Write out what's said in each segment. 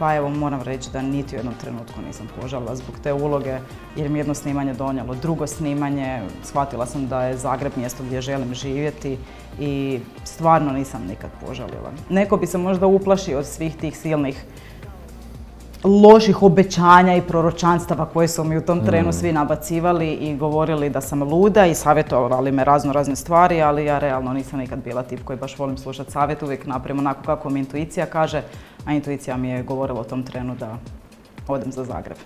Pa evo moram reći da niti u jednom trenutku nisam požalila zbog te uloge jer mi jedno snimanje donijelo drugo snimanje. Shvatila sam da je Zagreb mjesto gdje želim živjeti i stvarno nisam nikad požalila. Neko bi se možda uplašio od svih tih silnih loših obećanja i proročanstava koje su mi u tom trenu mm. svi nabacivali i govorili da sam luda i savjetovali me razno razne stvari, ali ja realno nisam nikad bila tip koji baš volim slušati savjet, uvijek napravim onako kako mi intuicija kaže, a intuicija mi je govorila u tom trenu da odem za Zagreb.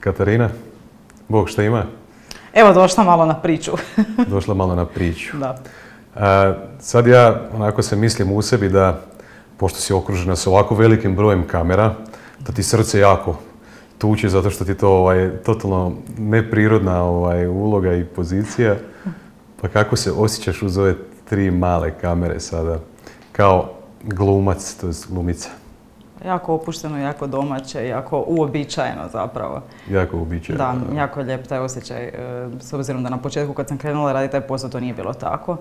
Katarina, Bog šta ima? Evo došla malo na priču. došla malo na priču. Da. Sad ja onako se mislim u sebi da, pošto si okružena s ovako velikim brojem kamera, da ti srce jako tuče zato što ti to ovaj, totalno neprirodna ovaj, uloga i pozicija. Pa kako se osjećaš uz ove tri male kamere sada kao glumac, to je glumica? jako opušteno, jako domaće, jako uobičajeno zapravo. Jako uobičajeno. Da, jako lijep taj osjećaj. E, s obzirom da na početku kad sam krenula raditi taj posao to nije bilo tako.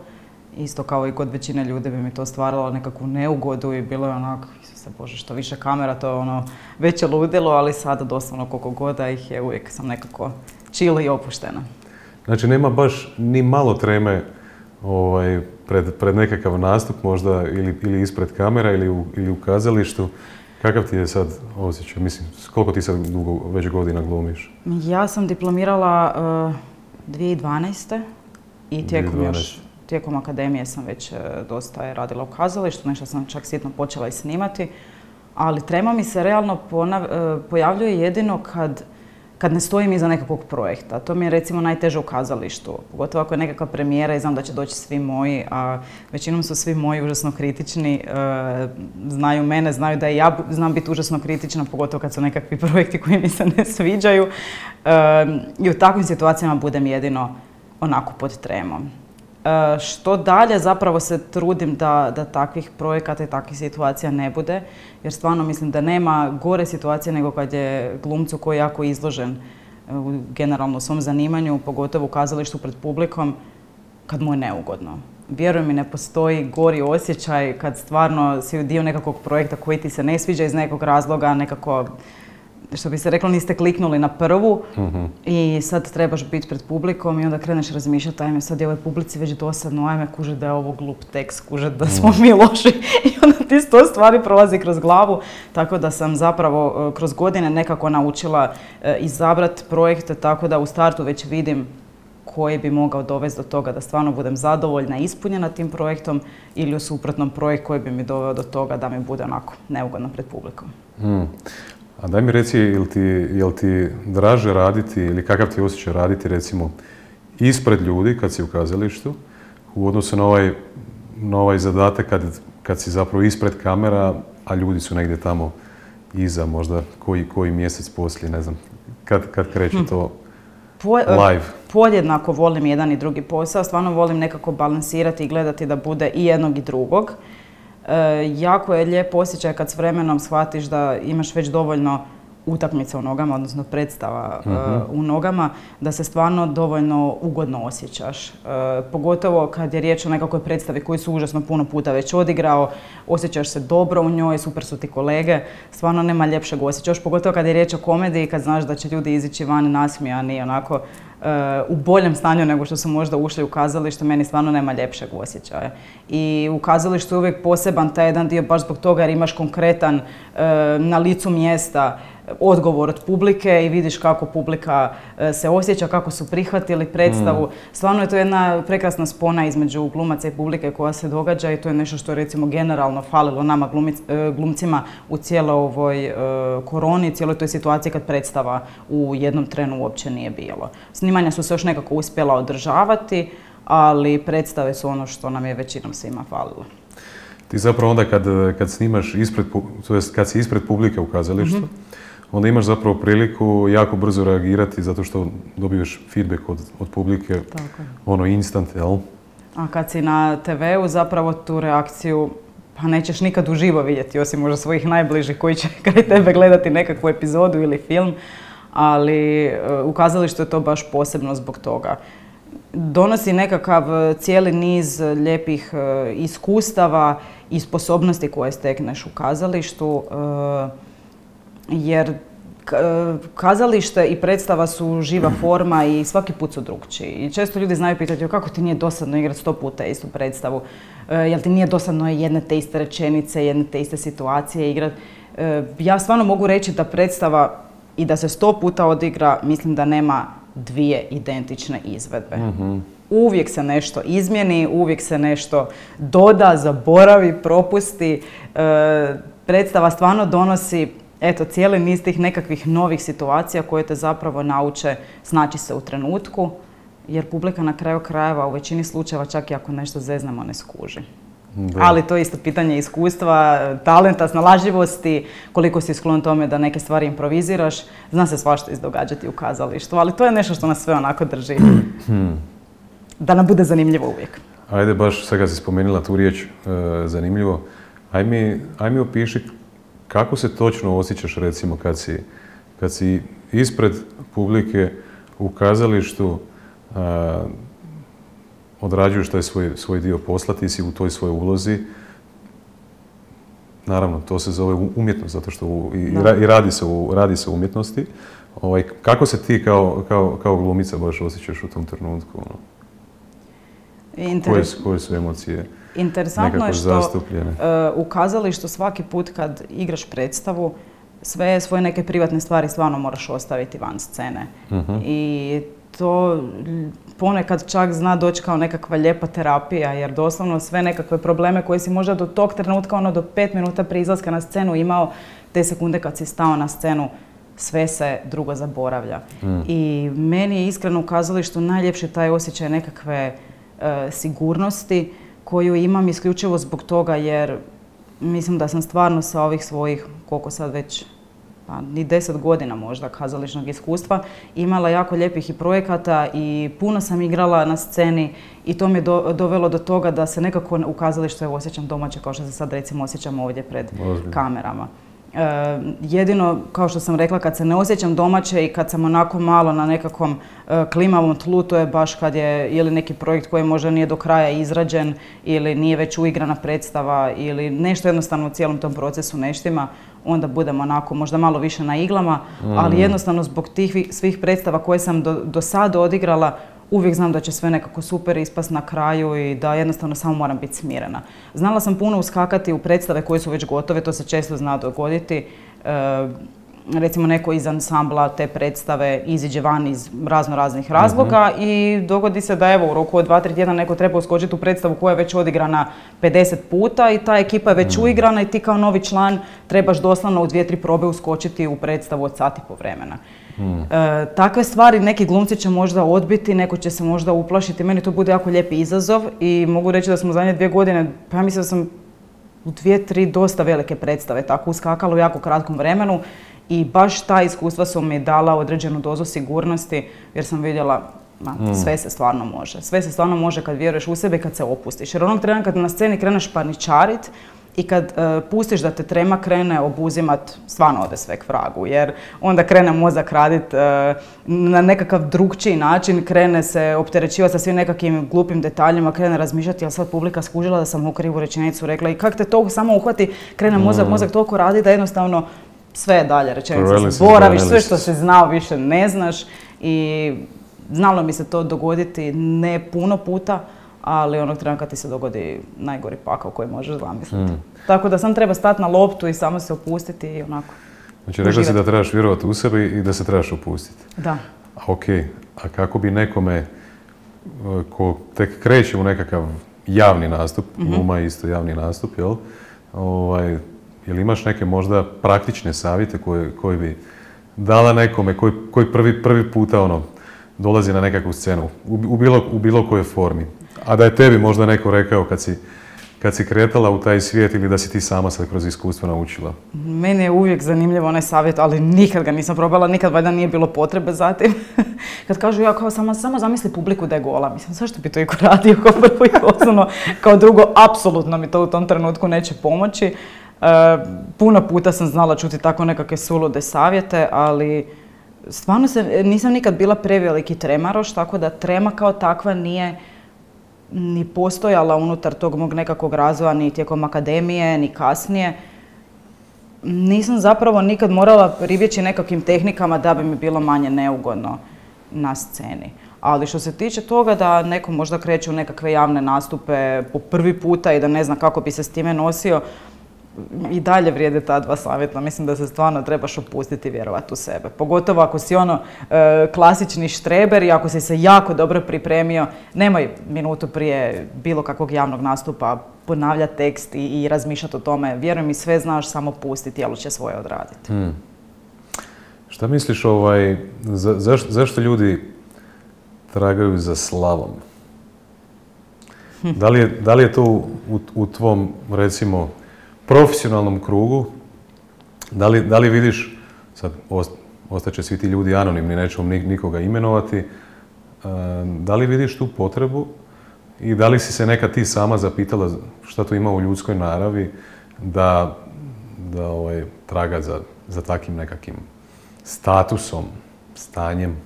Isto kao i kod većine ljudi bi mi to stvaralo nekakvu neugodu i bilo je onako, se Bože, što više kamera, to je ono veće ludilo, ali sada doslovno koliko god da ih je, uvijek sam nekako chill i opuštena. Znači nema baš ni malo treme ovaj, pred, pred nekakav nastup možda ili, ili ispred kamera ili u, ili u kazalištu Kakav ti je sad osjećaj? Mislim, koliko ti sad dugo, već godina glumiš? Ja sam diplomirala uh, 2012. i tijekom još tijekom akademije sam već uh, dosta radila u kazalištu, nešto sam čak sitno počela i snimati, ali trema mi se realno uh, pojavljuje jedino kad kad ne stojim iza nekakvog projekta. To mi je recimo najteže u kazalištu. Pogotovo ako je nekakva premijera i znam da će doći svi moji, a većinom su svi moji užasno kritični, e, znaju mene, znaju da i ja znam biti užasno kritična, pogotovo kad su nekakvi projekti koji mi se ne sviđaju. E, I u takvim situacijama budem jedino onako pod tremom. E, što dalje zapravo se trudim da, da takvih projekata i takvih situacija ne bude, jer stvarno mislim da nema gore situacije nego kad je glumcu koji je jako izložen e, u generalno svom zanimanju, pogotovo u kazalištu pred publikom, kad mu je neugodno. Vjerujem mi, ne postoji gori osjećaj kad stvarno si dio nekakvog projekta koji ti se ne sviđa iz nekog razloga, nekako što bi se reklo, niste kliknuli na prvu mhm. i sad trebaš biti pred publikom i onda kreneš razmišljati, ajme sad je ovoj publici već dosadno, ajme kuže da je ovo glup tekst, kuže da smo mhm. mi loši i onda ti sto stvari prolazi kroz glavu, tako da sam zapravo e, kroz godine nekako naučila e, izabrati projekte tako da u startu već vidim koji bi mogao dovesti do toga da stvarno budem zadovoljna i ispunjena tim projektom ili u suprotnom projekt koji bi mi doveo do toga da mi bude onako neugodno pred publikom. Mhm. A daj mi reci, jel ti, jel ti draže raditi ili kakav ti osjećaj raditi recimo ispred ljudi kad si u kazalištu u odnosu na ovaj, na ovaj zadatak kad, kad si zapravo ispred kamera, a ljudi su negdje tamo iza možda koji, koji mjesec poslije, ne znam, kad, kad kreće hm. to live? Podjednako volim jedan i drugi posao, stvarno volim nekako balansirati i gledati da bude i jednog i drugog. E, jako je lijep osjećaj kad s vremenom shvatiš da imaš već dovoljno utakmica u nogama, odnosno predstava e, mhm. u nogama, da se stvarno dovoljno ugodno osjećaš. E, pogotovo kad je riječ o nekakvoj predstavi koju su užasno puno puta već odigrao, osjećaš se dobro u njoj, super su ti kolege, stvarno nema ljepšeg osjećaja. Još pogotovo kad je riječ o komediji, kad znaš da će ljudi izići van nasmijani, onako u boljem stanju nego što su možda ušli u kazalište, meni stvarno nema ljepšeg osjećaja. I u kazalištu je uvijek poseban taj jedan dio baš zbog toga jer imaš konkretan na licu mjesta odgovor od publike i vidiš kako publika e, se osjeća, kako su prihvatili predstavu. Mm. Stvarno je to jedna prekrasna spona između glumaca i publike koja se događa i to je nešto što je recimo generalno falilo nama e, glumcima u cijeloj ovoj e, koroni, cijeloj toj situaciji kad predstava u jednom trenu uopće nije bilo. Snimanja su se još nekako uspjela održavati, ali predstave su ono što nam je većinom svima falilo. Ti zapravo onda kad, kad snimaš ispred, to jest kad si ispred publike u kazalištu, mhm onda imaš zapravo priliku jako brzo reagirati zato što dobiješ feedback od, od publike, Tako. ono instant, jel? A kad si na TV-u zapravo tu reakciju pa nećeš nikad uživo vidjeti, osim možda svojih najbližih koji će kraj tebe gledati nekakvu epizodu ili film, ali u kazalištu je to baš posebno zbog toga. Donosi nekakav cijeli niz lijepih e, iskustava i sposobnosti koje stekneš u kazalištu, e, jer kazalište i predstava su živa forma i svaki put su drugčiji. I često ljudi znaju pitati kako ti nije dosadno igrati sto puta istu predstavu, e, jel ti nije dosadno jedne te iste rečenice, jedne te iste situacije igrati. E, ja stvarno mogu reći da predstava i da se sto puta odigra, mislim da nema dvije identične izvedbe. Mhm. Uvijek se nešto izmjeni, uvijek se nešto doda, zaboravi, propusti. E, predstava stvarno donosi eto, cijeli niz tih nekakvih novih situacija koje te zapravo nauče snaći se u trenutku, jer publika na kraju krajeva u većini slučajeva čak i ako nešto zeznamo ne skuži. Ali to je isto pitanje iskustva, talenta, snalažljivosti, koliko si sklon tome da neke stvari improviziraš. Zna se svašta izdogađati u kazalištu, ali to je nešto što nas sve onako drži. da nam bude zanimljivo uvijek. Ajde, baš sad kad si spomenula tu riječ e, zanimljivo, aj mi, aj mi opiši kako se točno osjećaš recimo kad si, kad si ispred publike u kazalištu odrađuješ taj svoj, svoj dio posla, ti si u toj svojoj ulozi. Naravno, to se zove umjetnost, zato što i, i, radi, se u, radi se umjetnosti. Ovaj, kako se ti kao, kao, kao glumica baš osjećaš u tom trenutku? Ono? Koje, koje su emocije? Interesantno je što uh, u kazalištu svaki put kad igraš predstavu, sve svoje neke privatne stvari stvarno moraš ostaviti van scene. Mhm. I to ponekad čak zna doći kao nekakva lijepa terapija, jer doslovno sve nekakve probleme koje si možda do tog trenutka, ono do pet minuta prije izlaska na scenu imao, te sekunde kad si stao na scenu, sve se drugo zaboravlja. Mm. I meni je iskreno u kazalištu najljepši taj osjećaj nekakve uh, sigurnosti, koju imam isključivo zbog toga jer mislim da sam stvarno sa ovih svojih, koliko sad već, pa ni deset godina možda kazališnog iskustva, imala jako lijepih i projekata i puno sam igrala na sceni i to me dovelo do toga da se nekako u kazalištu osjećam domaće kao što se sad recimo osjećam ovdje pred kamerama. Eh, jedino, kao što sam rekla, kad se ne osjećam domaće i kad sam onako malo na nekakvom eh, klimavom tlu, to je baš kad je ili neki projekt koji možda nije do kraja izrađen ili nije već uigrana predstava ili nešto jednostavno u cijelom tom procesu neštima, onda budem onako možda malo više na iglama, ali mm. jednostavno zbog tih svih predstava koje sam do, do sada odigrala, uvijek znam da će sve nekako super ispast na kraju i da jednostavno samo moram biti smirena. Znala sam puno uskakati u predstave koje su već gotove, to se često zna dogoditi. E, recimo neko iz ansambla te predstave iziđe van iz razno raznih razloga mhm. i dogodi se da evo u roku od dva, tri tjedna neko treba uskočiti u predstavu koja je već odigrana 50 puta i ta ekipa je već mhm. uigrana i ti kao novi član trebaš doslovno u dvije, tri probe uskočiti u predstavu od sati po vremena. E, takve stvari neki glumci će možda odbiti, neko će se možda uplašiti. Meni to bude jako lijepi izazov i mogu reći da smo zadnje dvije godine, pa ja mislim da sam u dvije, tri dosta velike predstave tako uskakala u jako kratkom vremenu i baš ta iskustva su mi dala određenu dozu sigurnosti jer sam vidjela Ma, mm. sve se stvarno može. Sve se stvarno može kad vjeruješ u sebe i kad se opustiš. Jer onog trena kad na sceni kreneš paničarit, i kad uh, pustiš da te trema krene obuzimat, stvarno ode sve k vragu, jer onda krene mozak radit uh, na nekakav drugčiji način, krene se opterećivati sa svim nekakvim glupim detaljima, krene razmišljati, ali sad publika skužila da sam u krivu rečenicu rekla i kak te to samo uhvati, krene mozak, mm. mozak toliko radi da jednostavno sve dalje rečenice zaboraviš, sve što si znao više ne znaš i znalo mi se to dogoditi ne puno puta, ali onog trena kad ti se dogodi najgori pakao koji možeš zamisliti. Mm. Tako da sam treba stati na loptu i samo se opustiti i onako. Znači rekla si da trebaš vjerovati u sebi i da se trebaš opustiti. Da. A ok, a kako bi nekome e, ko tek kreće u nekakav javni nastup, mm je isto javni nastup, jel? Ovaj, jel imaš neke možda praktične savjete koje, koje bi dala nekome koji, koji prvi, prvi puta ono, dolazi na nekakvu scenu u, bilo, u bilo kojoj formi? A da je tebi možda neko rekao kad si, kad si kretala u taj svijet ili da si ti sama sad kroz iskustvo naučila? Meni je uvijek zanimljivo onaj savjet, ali nikad ga nisam probala, nikad valjda nije bilo potrebe za tim. kad kažu ja kao samo, samo zamisli publiku da je gola, mislim zašto bi to iko radio kao prvo i osnovno, kao drugo, apsolutno mi to u tom trenutku neće pomoći. E, puno puta sam znala čuti tako nekakve sulude savjete, ali stvarno se, nisam nikad bila preveliki tremaroš, tako da trema kao takva nije ni postojala unutar tog mog nekakvog razvoja, ni tijekom akademije, ni kasnije. Nisam zapravo nikad morala pribjeći nekakvim tehnikama da bi mi bilo manje neugodno na sceni. Ali što se tiče toga da neko možda kreće u nekakve javne nastupe po prvi puta i da ne zna kako bi se s time nosio, i dalje vrijede ta dva savjeta. Mislim da se stvarno trebaš opustiti i vjerovati u sebe. Pogotovo ako si ono e, klasični štreber i ako si se jako dobro pripremio, nemoj minutu prije bilo kakvog javnog nastupa ponavljati tekst i, i razmišljati o tome. Vjeruj mi, sve znaš, samo pusti, tijelo će svoje odraditi. Hmm. Šta misliš, ovaj, zašto ljudi tragaju za slavom? Da li je, da li je to u, u tvom, recimo, profesionalnom krugu, da li, da li vidiš, sad ostaće svi ti ljudi anonimni, nećemo nikoga imenovati, da li vidiš tu potrebu i da li si se neka ti sama zapitala šta to ima u ljudskoj naravi da, da ovaj, traga za, za takim nekakvim statusom, stanjem?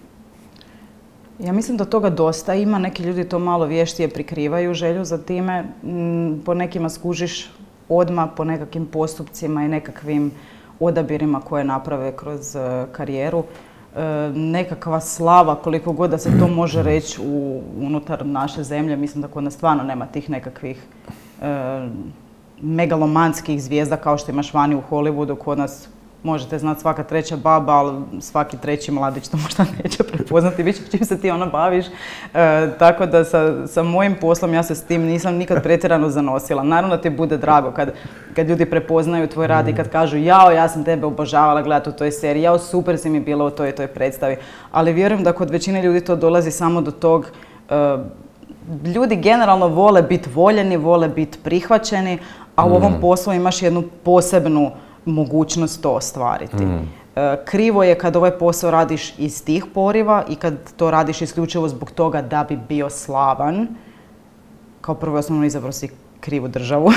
Ja mislim da toga dosta ima, neki ljudi to malo vještije prikrivaju želju za time, po nekima skužiš odmah po nekakvim postupcima i nekakvim odabirima koje naprave kroz e, karijeru. E, nekakva slava, koliko god da se to može reći unutar naše zemlje, mislim da kod nas stvarno nema tih nekakvih e, megalomanskih zvijezda kao što imaš vani u Hollywoodu, kod nas možete znati svaka treća baba, ali svaki treći mladić to možda neće prepoznati, više čim se ti ono baviš. E, tako da sa, sa, mojim poslom ja se s tim nisam nikad pretjerano zanosila. Naravno da ti bude drago kad, kad ljudi prepoznaju tvoj rad i kad mm. kažu jao, ja sam tebe obožavala gledati u toj seriji, jao, super si mi bila u toj toj predstavi. Ali vjerujem da kod većine ljudi to dolazi samo do tog e, ljudi generalno vole biti voljeni, vole biti prihvaćeni, a u ovom mm. poslu imaš jednu posebnu mogućnost to ostvariti. Mm. E, krivo je kad ovaj posao radiš iz tih poriva i kad to radiš isključivo zbog toga da bi bio slavan. Kao prvo osnovno izabrao si krivu državu.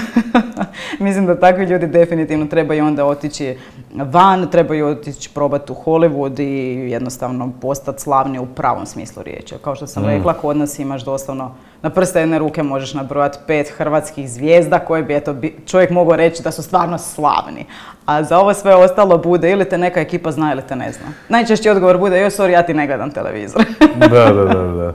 Mislim da takvi ljudi definitivno trebaju onda otići van, trebaju otići probati u Hollywood i jednostavno postati slavni u pravom smislu riječi. Kao što sam mm. rekla, kod nas imaš doslovno na prste jedne ruke možeš nabrojati pet hrvatskih zvijezda koje bi eto, čovjek mogao reći da su stvarno slavni. A za ovo sve ostalo bude ili te neka ekipa zna ili te ne zna. Najčešći odgovor bude, joj sorry, ja ti ne gledam televizor. da, da, da, da.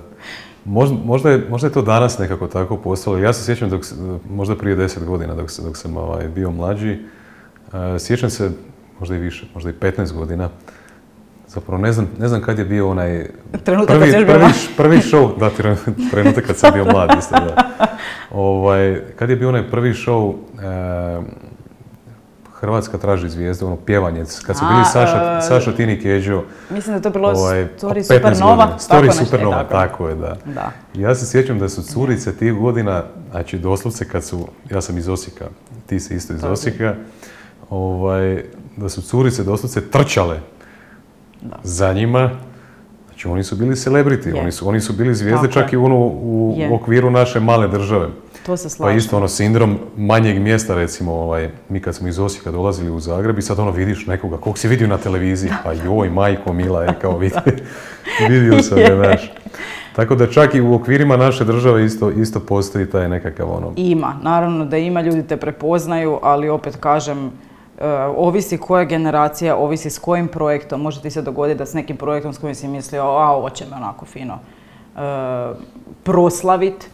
Možda, je, možda je to danas nekako tako postalo. Ja se sjećam dok, možda prije deset godina dok, dok sam ovaj, bio mlađi. E, sjećam se, možda i više, možda i 15 godina. Zapravo ne znam, ne znam kad je bio onaj trenutak prvi, kad prvi, prvi show, da, trenutak kad sam bio mlad, isto da. Ovaj, kad je bio onaj prvi show e, Hrvatska traži zvijezde, ono pjevanje, kad su bili Saša, uh, Saša Tini Keđo. Mislim da to bilo ovaj, Story Supernova. Story Supernova, tako je, da. da. Ja se sjećam da su curice tih godina, znači doslovce kad su, ja sam iz Osijeka, ti si isto iz Osijeka, ovaj, da su curice doslovce trčale da. za njima, Znači oni su bili celebrity, oni su, oni su bili zvijezde čak i ono u, okviru naše male države. To se slažem. Pa isto ono sindrom manjeg mjesta recimo, ovaj, mi kad smo iz Osijeka dolazili u Zagreb i sad ono vidiš nekoga, kog si vidio na televiziji, pa joj, majko mila, je kao vidi, vidio sam je, znaš. Tako da čak i u okvirima naše države isto, isto postoji taj nekakav ono... Ima, naravno da ima, ljudi te prepoznaju, ali opet kažem, ovisi koja generacija, ovisi s kojim projektom. Može ti se dogoditi da s nekim projektom s kojim si mislio, a ovo će me onako fino uh, proslavit.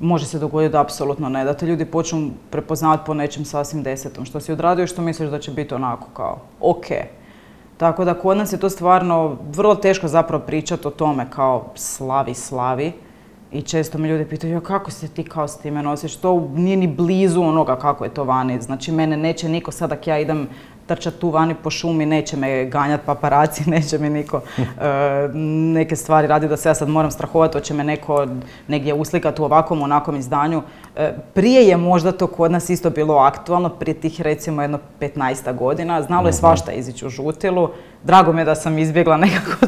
Može se dogoditi da apsolutno ne, da te ljudi počnu prepoznavati po nečem sasvim desetom. Što si odradio i što misliš da će biti onako kao ok. Tako da kod nas je to stvarno vrlo teško zapravo pričati o tome kao slavi, slavi. I često me ljudi pitaju, kako se ti kao s time nosiš? To nije ni blizu onoga kako je to vani. Znači, mene neće niko sad ako ja idem trčati tu vani po šumi, neće me ganjati paparaci, neće mi niko e, neke stvari radi da se ja sad moram strahovati, hoće me neko negdje uslikati u ovakvom, onakvom izdanju. E, prije je možda to kod nas isto bilo aktualno, prije tih recimo jedno 15 godina, znalo je mhm. svašta izići u žutilu. Drago mi je da sam izbjegla nekako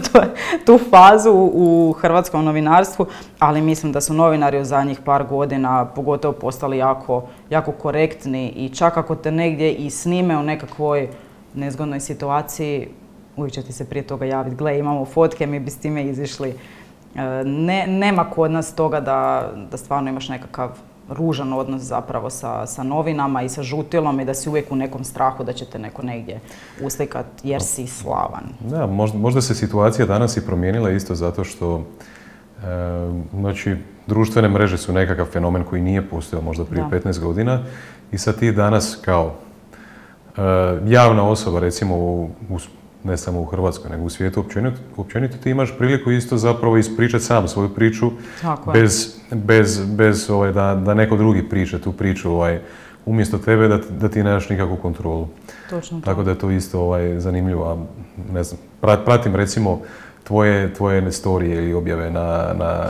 tu fazu u hrvatskom novinarstvu, ali mislim da su novinari u zadnjih par godina pogotovo postali jako, jako korektni i čak ako te negdje i snime u nekakvoj nezgodnoj situaciji, uvijek će ti se prije toga javiti, gle imamo fotke, mi bi s time izišli. E, ne, nema kod nas toga da, da stvarno imaš nekakav ružan odnos zapravo sa, sa novinama i sa žutilom i da si uvijek u nekom strahu da će te neko negdje uslikat jer si slavan. Da, možda, možda se situacija danas i promijenila isto zato što e, znači, društvene mreže su nekakav fenomen koji nije postojao možda prije 15 godina i sad ti danas kao e, javna osoba recimo u, u ne samo u Hrvatskoj, nego u svijetu općenito, općenito ti imaš priliku isto zapravo ispričati sam svoju priču bez, bez, bez ovaj, da, da neko drugi priča tu priču ovaj, umjesto tebe da, da ti nemaš nikakvu kontrolu. Točno tako. da je to isto ovaj, zanimljivo. A, ne znam, pratim recimo tvoje, tvoje storije ili objave na, na,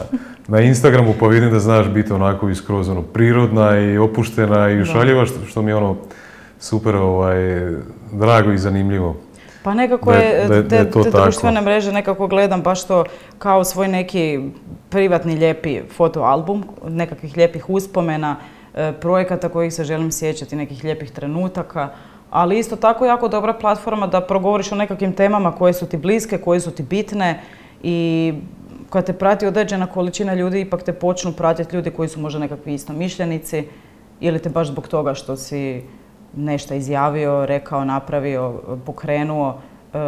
na Instagramu pa vidim da znaš biti onako iskroz ono, prirodna i opuštena i šaljiva što, što mi je ono super ovaj, drago i zanimljivo. Pa nekako je, te, te društvene mreže nekako gledam baš to kao svoj neki privatni lijepi fotoalbum, nekakvih lijepih uspomena, e, projekata kojih se želim sjećati, nekih lijepih trenutaka, ali isto tako jako dobra platforma da progovoriš o nekakvim temama koje su ti bliske, koje su ti bitne i kad te prati određena količina ljudi, ipak te počnu pratiti ljudi koji su možda nekakvi istomišljenici ili te baš zbog toga što si nešto izjavio, rekao, napravio, pokrenuo, e,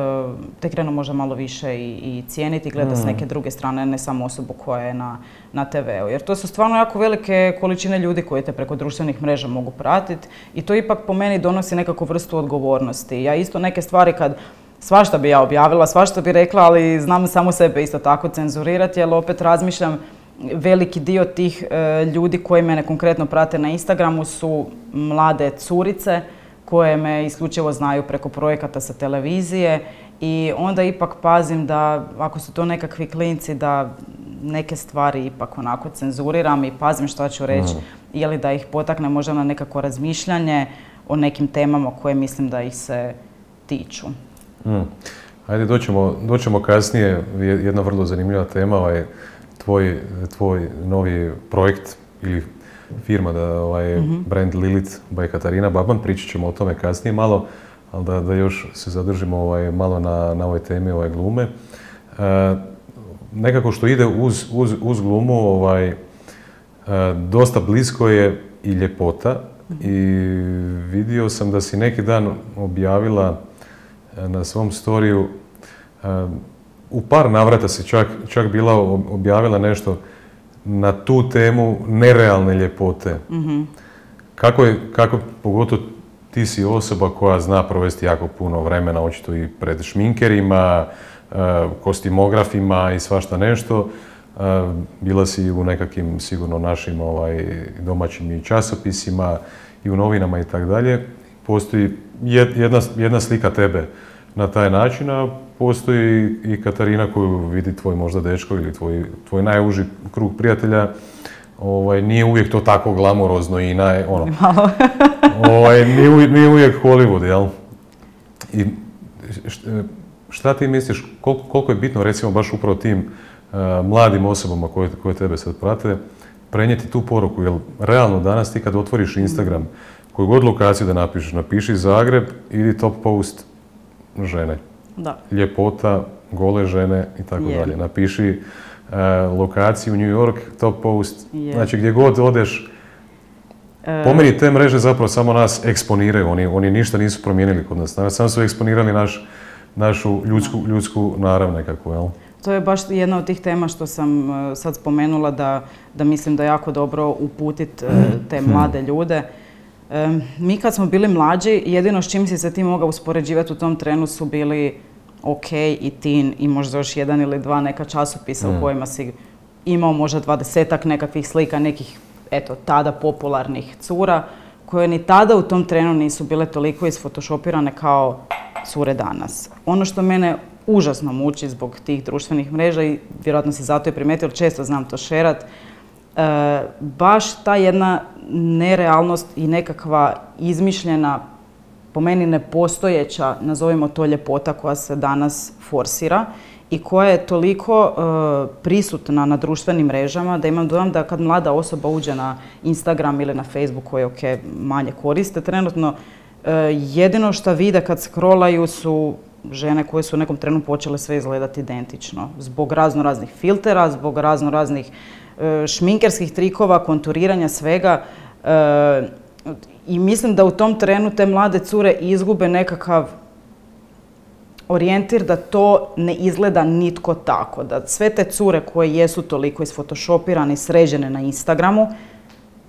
te krenu možda malo više i, i cijeniti, gledati s mm. neke druge strane, ne samo osobu koja je na, na TV-u. Jer to su stvarno jako velike količine ljudi koje te preko društvenih mreža mogu pratiti i to ipak po meni donosi nekakvu vrstu odgovornosti. Ja isto neke stvari kad svašta bi ja objavila, svašta bi rekla, ali znam samo sebe isto tako cenzurirati, jer opet razmišljam veliki dio tih e, ljudi koji mene konkretno prate na Instagramu su mlade curice koje me isključivo znaju preko projekata sa televizije i onda ipak pazim da ako su to nekakvi klinci da neke stvari ipak onako cenzuriram i pazim što ću reći mm. ili da ih potakne možda na nekako razmišljanje o nekim temama koje mislim da ih se tiču. Mm. Ajde, doćemo, doćemo kasnije, jedna vrlo zanimljiva tema, ovaj, tvoj, tvoj novi projekt ili firma, da ovaj mm brand Lilith by Katarina. Baban, pričat ćemo o tome kasnije malo, ali da, da još se zadržimo ovaj, malo na, na ovoj temi ovaj, glume. E, nekako što ide uz, uz, uz glumu, ovaj, e, dosta blisko je i ljepota. I vidio sam da si neki dan objavila e, na svom storiju e, u par navrata si čak, čak bila objavila nešto na tu temu nerealne ljepote. mm Kako je, kako, pogotovo ti si osoba koja zna provesti jako puno vremena, očito i pred šminkerima, e, kostimografima i svašta nešto. E, bila si u nekakvim sigurno našim ovaj, domaćim i časopisima i u novinama i tako dalje. Postoji jedna, jedna slika tebe na taj način, a postoji i Katarina koju vidi tvoj možda dečko ili tvoj, tvoj najuži krug prijatelja. Ovaj, nije uvijek to tako glamorozno i naj, ono, ovaj, nije, uvijek Hollywood, jel? I šta ti misliš, koliko, koliko je bitno recimo baš upravo tim uh, mladim osobama koje, koje tebe sad prate, prenijeti tu poruku, jer realno danas ti kad otvoriš Instagram, koju god lokaciju da napišeš, napiši Zagreb, ili top post žene. Da. Ljepota, gole žene i tako dalje. Napiši uh, lokaciju New York, top post, znači gdje god odeš, e... po meni te mreže zapravo samo nas eksponiraju, oni, oni ništa nisu promijenili kod nas, samo su eksponirali naš, našu ljudsku, ljudsku narav nekako, jel? To je baš jedna od tih tema što sam e, sad spomenula da, da mislim da je jako dobro uputiti e, te mlade ljude. Mi kad smo bili mlađi, jedino s čim si se ti mogao uspoređivati u tom trenu su bili OK i Tin i možda još jedan ili dva neka časopisa u mm. kojima si imao možda dvadesetak nekakvih slika, nekih eto tada popularnih cura koje ni tada u tom trenu nisu bile toliko isfotošopirane kao cure danas. Ono što mene užasno muči zbog tih društvenih mreža i vjerojatno si zato i primijetio, često znam to šerat, e, baš ta jedna nerealnost i nekakva izmišljena, po meni nepostojeća, nazovimo to ljepota koja se danas forsira i koja je toliko e, prisutna na društvenim mrežama da imam dojam da kad mlada osoba uđe na Instagram ili na Facebook koje ok, manje koriste trenutno, e, jedino što vide kad scrollaju su žene koje su u nekom trenu počele sve izgledati identično. Zbog razno raznih filtera, zbog razno raznih e, šminkerskih trikova, konturiranja svega. I mislim da u tom trenu te mlade cure izgube nekakav orijentir da to ne izgleda nitko tako. Da sve te cure koje jesu toliko isfotoshopirane i sređene na Instagramu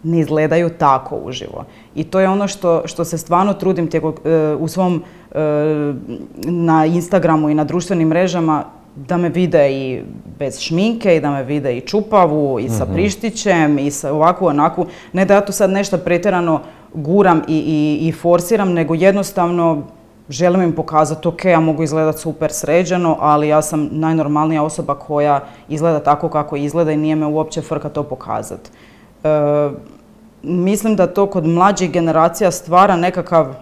ne izgledaju tako uživo. I to je ono što, što se stvarno trudim e, u svom e, na Instagramu i na društvenim mrežama da me vide i bez šminke i da me vide i čupavu i sa mhm. prištićem i sa ovakvu onakvu. Ne da ja tu sad nešto pretjerano guram i, i, i forsiram, nego jednostavno želim im pokazati, ok, ja mogu izgledati super sređeno, ali ja sam najnormalnija osoba koja izgleda tako kako izgleda i nije me uopće frka to pokazati. E, mislim da to kod mlađih generacija stvara nekakav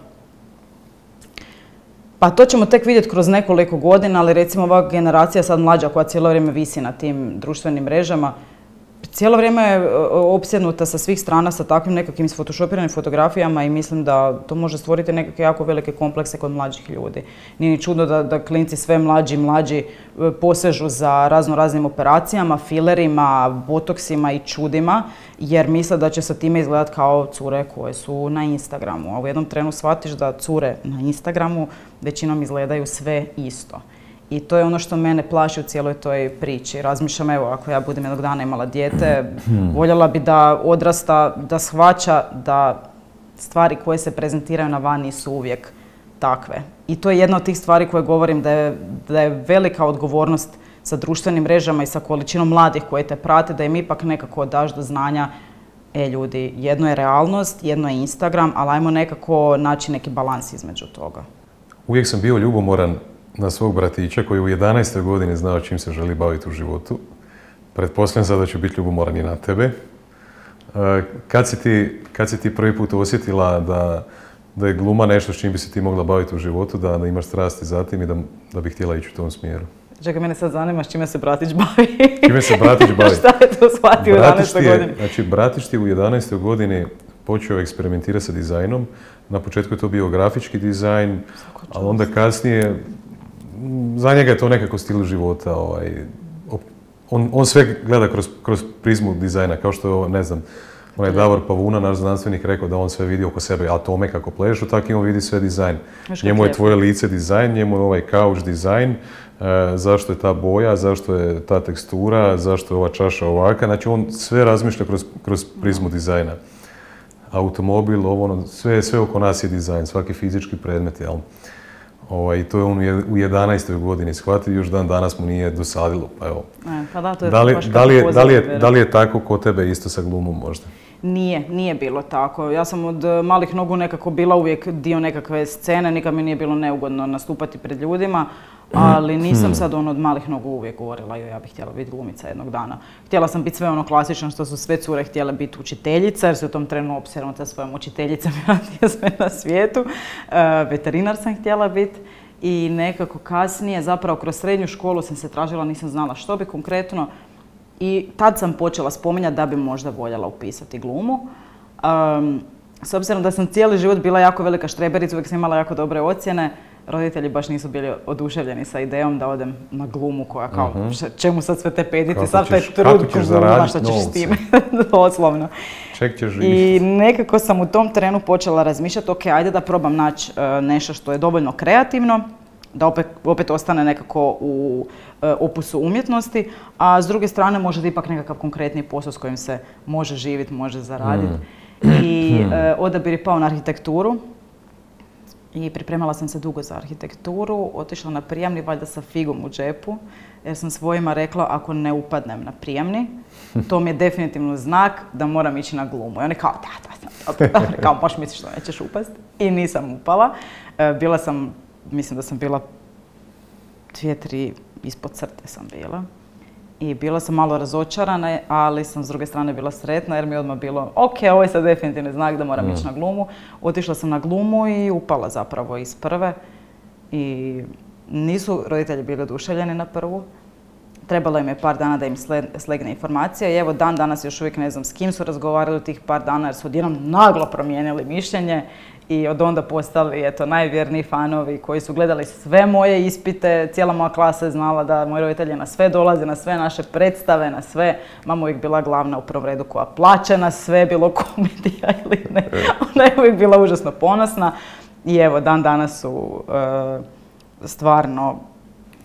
pa to ćemo tek vidjeti kroz nekoliko godina, ali recimo ova generacija sad mlađa koja cijelo vrijeme visi na tim društvenim mrežama, cijelo vrijeme je e, opsjednuta sa svih strana sa takvim nekakvim sfotoshopiranim fotografijama i mislim da to može stvoriti nekakve jako velike komplekse kod mlađih ljudi. Nije ni čudno da, da klinci sve mlađi i mlađi e, posežu za razno raznim operacijama, filerima, botoksima i čudima, jer misle da će sa time izgledati kao cure koje su na Instagramu. A u jednom trenu shvatiš da cure na Instagramu većinom izgledaju sve isto. I to je ono što mene plaši u cijeloj toj priči. Razmišljam, evo, ako ja budem jednog dana imala dijete, hmm. voljela bi da odrasta, da shvaća da stvari koje se prezentiraju na van nisu uvijek takve. I to je jedna od tih stvari koje govorim da je, da je velika odgovornost sa društvenim mrežama i sa količinom mladih koje te prate, da im ipak nekako daš do znanja e ljudi, jedno je realnost, jedno je Instagram, ali ajmo nekako naći neki balans između toga. Uvijek sam bio ljubomoran na svog bratića koji u 11. godini znao čim se želi baviti u životu. Pretpostavljam sada da ću biti ljubomoran i na tebe. E, kad si ti, kad si ti prvi put osjetila da, da je gluma nešto s čim bi se ti mogla baviti u životu, da, da imaš strasti za tim i da, da bi htjela ići u tom smjeru? Čekaj, mene sad zanima s čime se bratić bavi. čime se bratić bavi? Šta je to shvatio u 11. godini? Znači, bratić ti u 11. godini počeo eksperimentirati sa dizajnom. Na početku je to bio grafički dizajn, ali onda kasnije za njega je to nekako stil života. Ovaj, on, on sve gleda kroz, kroz prizmu dizajna, kao što, ne znam, onaj Davor Pavuna, naš znanstvenik, rekao da on sve vidi oko sebe atome kako plešu, tako i on vidi sve dizajn. Njemu je tvoje lice dizajn, njemu je ovaj kauč dizajn, e, zašto je ta boja, zašto je ta tekstura, zašto je ova čaša ovaka. Znači on sve razmišlja kroz, kroz prizmu dizajna. Automobil, ovo, ono, sve, sve oko nas je dizajn, svaki fizički predmet, jel? Ovaj, to je on u 11. godini shvatio, još dan danas mu nije dosadilo. Pa evo. E, pa da, to je da li, da li, je, da, li je, da li je tako kod tebe isto sa glumom možda? Nije, nije bilo tako. Ja sam od eh, malih nogu nekako bila uvijek dio nekakve scene, nikad mi nije bilo neugodno nastupati pred ljudima, ali nisam hmm. sad ono od malih nogu uvijek govorila joj ja bih htjela biti glumica jednog dana. Htjela sam biti sve ono klasično što su sve cure htjele biti učiteljica jer su u tom trenu opsjednuta svojom učiteljicom i sve na svijetu. Eh, veterinar sam htjela biti i nekako kasnije, zapravo kroz srednju školu sam se tražila, nisam znala što bi konkretno. I tad sam počela spominjati da bi možda voljela upisati glumu. s obzirom da sam cijeli život bila jako velika štreberica, uvijek sam imala jako dobre ocjene, roditelji baš nisu bili oduševljeni sa idejom da odem na glumu koja kao, mhm. čemu sad sve te pedice, sad taj trud gluma, što ćeš s time, doslovno. Ček ćeš I nekako sam u tom trenu počela razmišljati, ok, ajde da probam naći e, nešto što je dovoljno kreativno, da opet, opet ostane nekako u e, opusu umjetnosti, a s druge strane možda ipak nekakav konkretni posao s kojim se može živjeti, može zaraditi. Mm. I e, odabir je pao na arhitekturu i pripremala sam se dugo za arhitekturu, otišla na prijamni valjda sa figom u džepu jer sam svojima rekla ako ne upadnem na prijemni, to mi je definitivno znak da moram ići na glumu. I oni kao, da, da, da, kao možeš misliš što nećeš upast. I nisam upala. E, bila sam, mislim da sam bila dvije, tri ispod crte sam bila. I bila sam malo razočarana, ali sam s druge strane bila sretna jer mi je odmah bilo ok, ovo je sad definitivni znak da moram ići mm. na glumu. Otišla sam na glumu i upala zapravo iz prve. I nisu roditelji bili oduševljeni na prvu. Trebalo im je par dana da im slegne informacija i evo dan danas još uvijek ne znam s kim su razgovarali u tih par dana jer su odjednom naglo promijenili mišljenje i od onda postali eto, najvjerniji fanovi koji su gledali sve moje ispite, cijela moja klasa je znala da moji roditelji na sve dolaze, na sve naše predstave, na sve. Mama uvijek bila glavna u prvom redu koja plaća na sve, bilo komedija ili ne. E. Ona je uvijek bila užasno ponosna i evo dan danas su e, stvarno,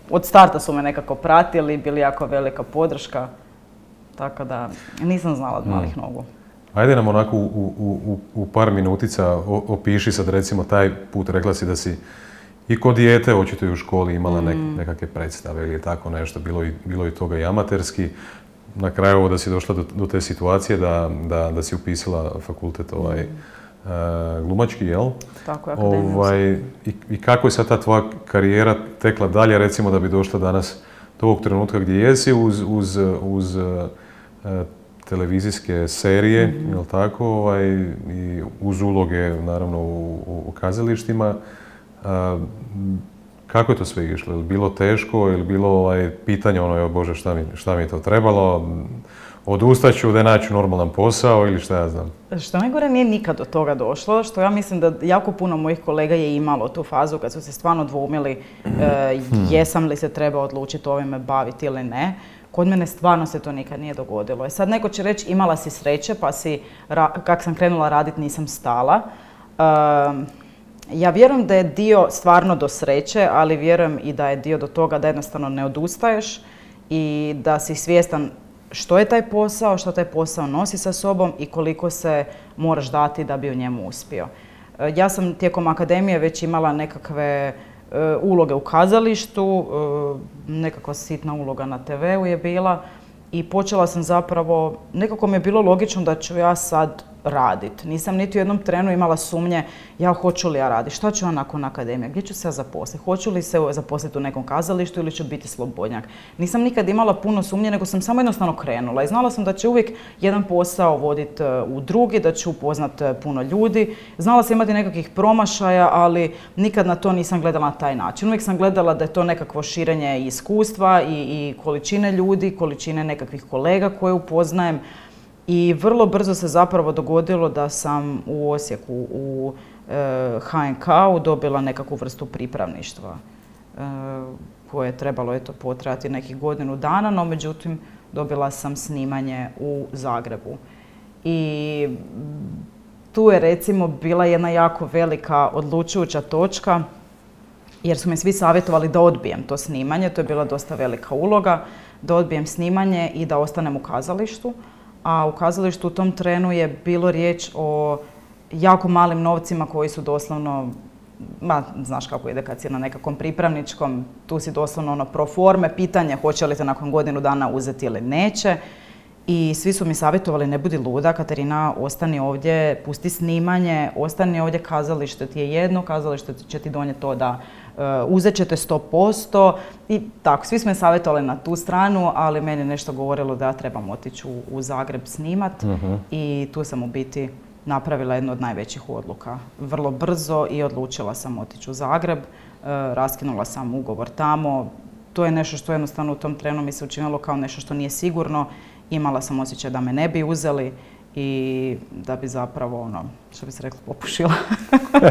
od starta su me nekako pratili, bili jako velika podrška. Tako da nisam znala od malih hmm. nogu. Ajde nam onako u, u, par minutica opiši sad recimo taj put, rekla si da si i kod dijete očito i u školi imala mm. nekakve predstave ili tako nešto, bilo i, bilo i toga i amaterski. Na kraju ovo da si došla do, te situacije da, da, da, si upisala fakultet ovaj, mm. Glumački, jel? Tako je, ovaj, i, I kako je sad ta tvoja karijera tekla dalje, recimo da bi došla danas do ovog trenutka gdje jesi uz, uz, uz televizijske serije, mm jel tako, ovaj, i uz uloge naravno u, u kazalištima. kako je to sve išlo? Je bilo teško ili bilo ovaj, pitanje ono, jo Bože, šta mi, šta mi je to trebalo? Odustat ću da naći normalan posao ili šta ja znam? Što najgore nije nikad do toga došlo, što ja mislim da jako puno mojih kolega je imalo tu fazu kad su se stvarno dvoumili e, hmm. jesam li se treba odlučiti ovime baviti ili ne. Kod mene stvarno se to nikad nije dogodilo. E sad neko će reći imala si sreće pa si, kak sam krenula raditi nisam stala. Ja vjerujem da je dio stvarno do sreće, ali vjerujem i da je dio do toga da jednostavno ne odustaješ i da si svjestan što je taj posao, što taj posao nosi sa sobom i koliko se moraš dati da bi u njemu uspio. E, ja sam tijekom akademije već imala nekakve E, uloge u kazalištu, e, nekakva sitna uloga na TV-u je bila i počela sam zapravo, nekako mi je bilo logično da ću ja sad raditi. Nisam niti u jednom trenu imala sumnje ja hoću li ja raditi, šta ću ja nakon akademije, gdje ću se ja zaposliti, hoću li se zaposliti u nekom kazalištu ili ću biti slobodnjak. Nisam nikad imala puno sumnje, nego sam samo jednostavno krenula i znala sam da će uvijek jedan posao voditi e, u drugi, da ću upoznat e, puno ljudi. Znala sam imati nekakvih promašaja, ali nikad na to nisam gledala na taj način. Uvijek sam gledala da je to nekakvo širenje iskustva i, i količine ljudi, količine nekakvih kolega koje upoznajem. I vrlo brzo se zapravo dogodilo da sam u Osijeku u HNK-u dobila nekakvu vrstu pripravništva e, koje je trebalo eto, potrajati nekih godinu dana, no međutim dobila sam snimanje u Zagrebu. I tu je recimo bila jedna jako velika odlučujuća točka jer su me svi savjetovali da odbijem to snimanje, to je bila dosta velika uloga, da odbijem snimanje i da ostanem u kazalištu a u kazalištu u tom trenu je bilo riječ o jako malim novcima koji su doslovno ma, znaš kako ide kad si na nekakvom pripravničkom, tu si doslovno ono pro forme, pitanje hoće li te nakon godinu dana uzeti ili neće. I svi su mi savjetovali, ne budi luda, Katarina, ostani ovdje, pusti snimanje, ostani ovdje, kazalište ti je jedno, kazalište će ti donijeti to da uzet ćete 100% i tako, svi smo me savjetovali na tu stranu, ali meni je nešto govorilo da trebam otići u, Zagreb snimat mhm. i tu sam u biti napravila jednu od najvećih odluka. Vrlo brzo i odlučila sam otići u Zagreb, uh, raskinula sam ugovor tamo, to je nešto što jednostavno u tom trenu mi se učinilo kao nešto što nije sigurno imala sam osjećaj da me ne bi uzeli i da bi zapravo, ono, što bi se reklo, popušila.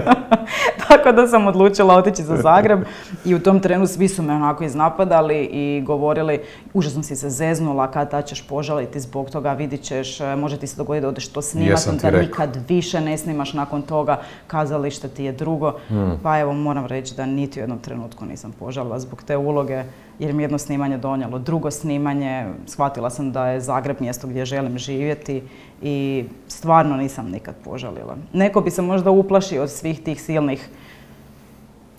Tako da sam odlučila otići za Zagreb i u tom trenu svi su me onako iznapadali i govorili, užasno si se zeznula, kad ta ćeš požaliti zbog toga, vidit ćeš, e, može ti se dogoditi da odeš to snimati, da nikad više ne snimaš nakon toga, kazalište ti je drugo. Hmm. Pa evo, moram reći da niti u jednom trenutku nisam požalila zbog te uloge jer mi jedno snimanje donijelo drugo snimanje, shvatila sam da je Zagreb mjesto gdje želim živjeti i stvarno nisam nikad požalila. Neko bi se možda uplašio od svih tih silnih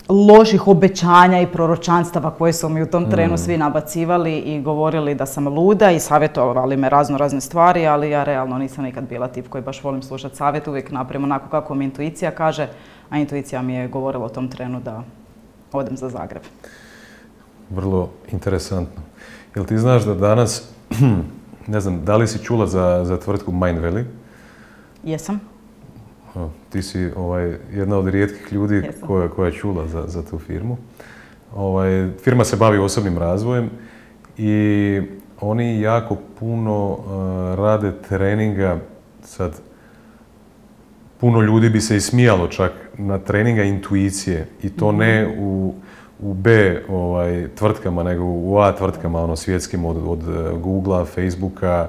loših obećanja i proročanstava koje su mi u tom trenu mm. svi nabacivali i govorili da sam luda i savjetovali me razno razne stvari, ali ja realno nisam nikad bila tip koji baš volim slušati savjet, uvijek napravim onako kako mi intuicija kaže, a intuicija mi je govorila u tom trenu da odem za Zagreb. Vrlo interesantno. Jel ti znaš da danas, ne znam, da li si čula za, za tvrtku Mindvalley? Jesam. ti si ovaj, jedna od rijetkih ljudi koja, koja je čula za, za tu firmu. Ovaj, firma se bavi osobnim razvojem i oni jako puno uh, rade treninga, sad puno ljudi bi se ismijalo čak na treninga intuicije i to ne mhm. u, u B ovaj, tvrtkama, nego u A tvrtkama, ono svjetskim od, od uh, Googlea, Facebooka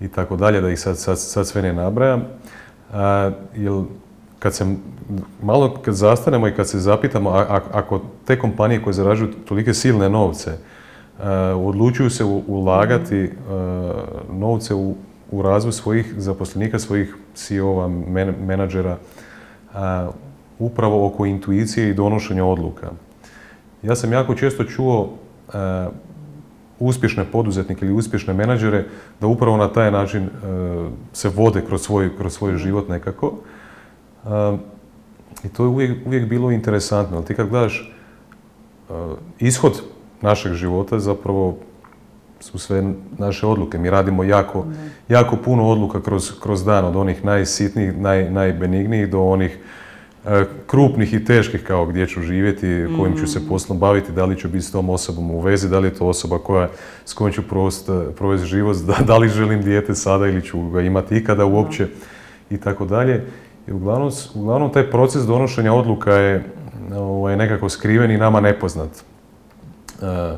i tako dalje, da ih sad, sad, sad sve ne nabrajam. A, jel, kad se malo kad zastanemo i kad se zapitamo ako te kompanije koje zarađuju tolike silne novce odlučuju se ulagati novce u, u razvoj svojih zaposlenika, svojih CEO-ova, menadžera, upravo oko intuicije i donošenja odluka. Ja sam jako često čuo uspješne poduzetnike ili uspješne menadžere da upravo na taj način e, se vode kroz svoj, kroz svoj život nekako. E, I to je uvijek, uvijek bilo interesantno. Ali ti kad gledaš e, ishod našeg života zapravo su sve naše odluke. Mi radimo jako, jako puno odluka kroz, kroz dan, od onih najsitnijih, naj, najbenignijih do onih E, krupnih i teških kao gdje ću živjeti, kojim ću se mm. poslom baviti, da li ću biti s tom osobom u vezi, da li je to osoba koja, s kojom ću provesti život, da, li želim dijete sada ili ću ga imati ikada uopće i tako dalje. I uglavnom, uglavnom taj proces donošenja odluka je ovaj, nekako skriven i nama nepoznat. E,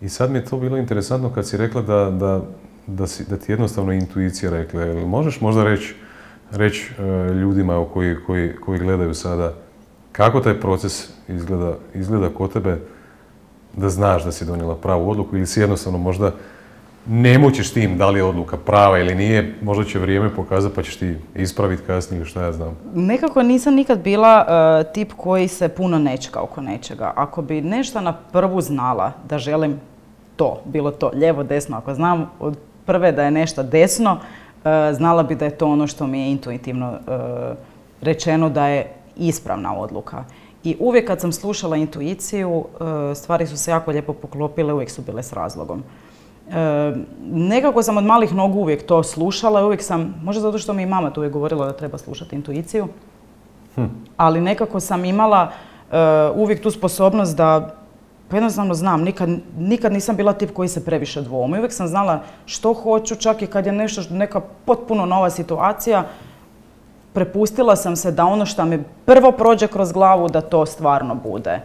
I sad mi je to bilo interesantno kad si rekla da, da, da, si, da ti jednostavno intuicija rekla. Možeš možda reći reći e, ljudima koji, koji, koji gledaju sada kako taj proces izgleda, izgleda kod tebe da znaš da si donijela pravu odluku ili si jednostavno možda ne mučiš tim da li je odluka prava ili nije, možda će vrijeme pokazati pa ćeš ti ispraviti kasnije ili šta ja znam. Nekako nisam nikad bila e, tip koji se puno nečka oko nečega. Ako bi nešto na prvu znala da želim to, bilo to lijevo, desno, ako znam od prve da je nešto desno, znala bi da je to ono što mi je intuitivno e, rečeno da je ispravna odluka. I uvijek kad sam slušala intuiciju, e, stvari su se jako lijepo poklopile, uvijek su bile s razlogom. Nekako sam od malih nogu uvijek to slušala, uvijek sam, možda zato što mi i mama tu uvijek govorila da treba slušati intuiciju, hm. ali nekako sam imala uvijek tu sposobnost da pa jednostavno znam, nikad, nikad nisam bila tip koji se previše dvomi. Uvijek sam znala što hoću, čak i kad je nešto, neka potpuno nova situacija, prepustila sam se da ono što mi prvo prođe kroz glavu, da to stvarno bude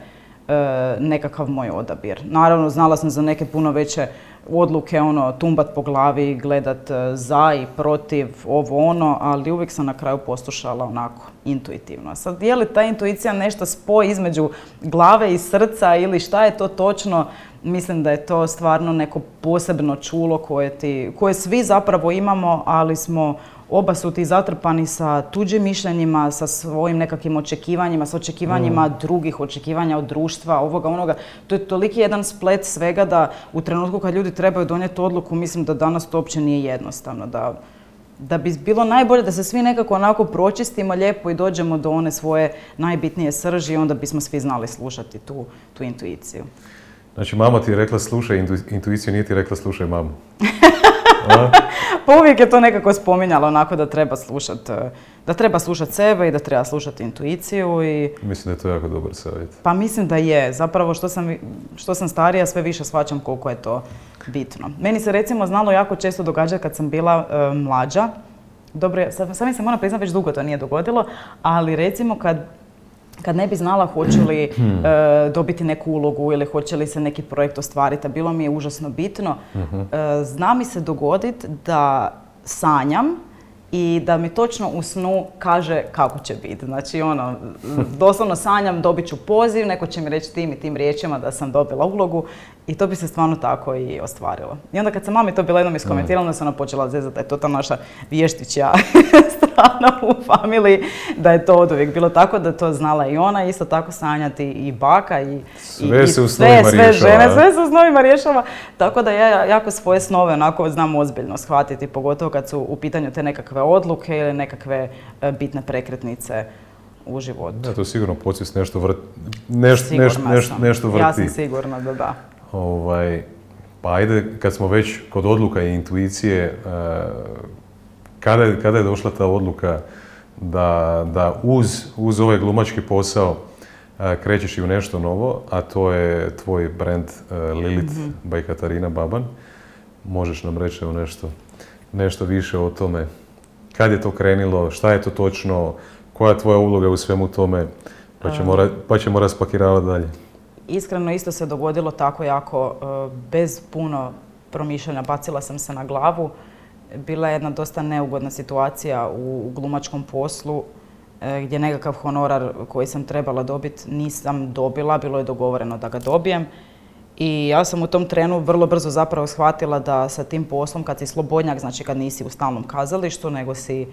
nekakav moj odabir. Naravno, znala sam za neke puno veće odluke, ono, tumbat po glavi, gledat e, za i protiv, ovo ono, ali uvijek sam na kraju poslušala onako intuitivno. Sad, je li ta intuicija nešto spoj između glave i srca ili šta je to točno? Mislim da je to stvarno neko posebno čulo koje, ti, koje svi zapravo imamo, ali smo oba su ti zatrpani sa tuđim mišljenjima, sa svojim nekakvim očekivanjima, sa očekivanjima mm. drugih, očekivanja od društva, ovoga, onoga. To je toliki jedan splet svega da u trenutku kad ljudi trebaju donijeti odluku, mislim da danas to uopće nije jednostavno. Da, da bi bilo najbolje da se svi nekako onako pročistimo lijepo i dođemo do one svoje najbitnije srži i onda bismo svi znali slušati tu, tu intuiciju. Znači mama ti je rekla slušaj intuiciju, nije ti rekla slušaj mamu. pa uvijek je to nekako spominjalo onako da treba slušati e, da treba slušati sebe i da treba slušati intuiciju i... Mislim da je to jako dobar savjet. Pa mislim da je. Zapravo što sam, što sam starija sve više shvaćam koliko je to bitno. Meni se recimo znalo jako često događati kad sam bila e, mlađa. Dobro, sad, sad mi se moram priznati, već dugo to nije dogodilo, ali recimo kad kad ne bi znala hoće li hmm. e, dobiti neku ulogu ili hoće li se neki projekt ostvariti, a bilo mi je užasno bitno, mhm. e, zna mi se dogoditi da sanjam i da mi točno u snu kaže kako će biti. Znači, ono, doslovno sanjam, dobit ću poziv, neko će mi reći tim i tim riječima da sam dobila ulogu I to bi se stvarno tako i ostvarilo. I onda kad sam mami to bila jednom iskomentirala, onda sam ona počela zezati da je to ta naša vještića strana u familiji, da je to od uvijek bilo tako, da to znala i ona, isto tako sanjati i baka i, sve i, se sve, sve žene, sve se u snovima rješava. Tako da ja jako svoje snove onako znam ozbiljno shvatiti, pogotovo kad su u pitanju te nekakve odluke ili nekakve e, bitne prekretnice u životu. Da, to sigurno podsvijest nešto vrti. Nešto, nešto, nešto vrti. Ja sam sigurna da da. Ovaj, pa ajde, kad smo već kod odluka i intuicije, e, kada, je, kada je došla ta odluka da, da uz, uz ovaj glumački posao e, krećeš i u nešto novo, a to je tvoj brand e, Lilith mm by Katarina Baban. Možeš nam reći nešto, nešto više o tome. Kad je to krenilo, šta je to točno, koja je tvoja uloga u svemu tome, pa ćemo, pa ćemo raspakiravati dalje. Iskreno isto se dogodilo tako jako, e, bez puno promišljanja, bacila sam se na glavu. Bila je jedna dosta neugodna situacija u glumačkom poslu e, gdje nekakav honorar koji sam trebala dobiti nisam dobila, bilo je dogovoreno da ga dobijem. I ja sam u tom trenu vrlo brzo zapravo shvatila da sa tim poslom, kad si slobodnjak, znači kad nisi u stalnom kazalištu, nego si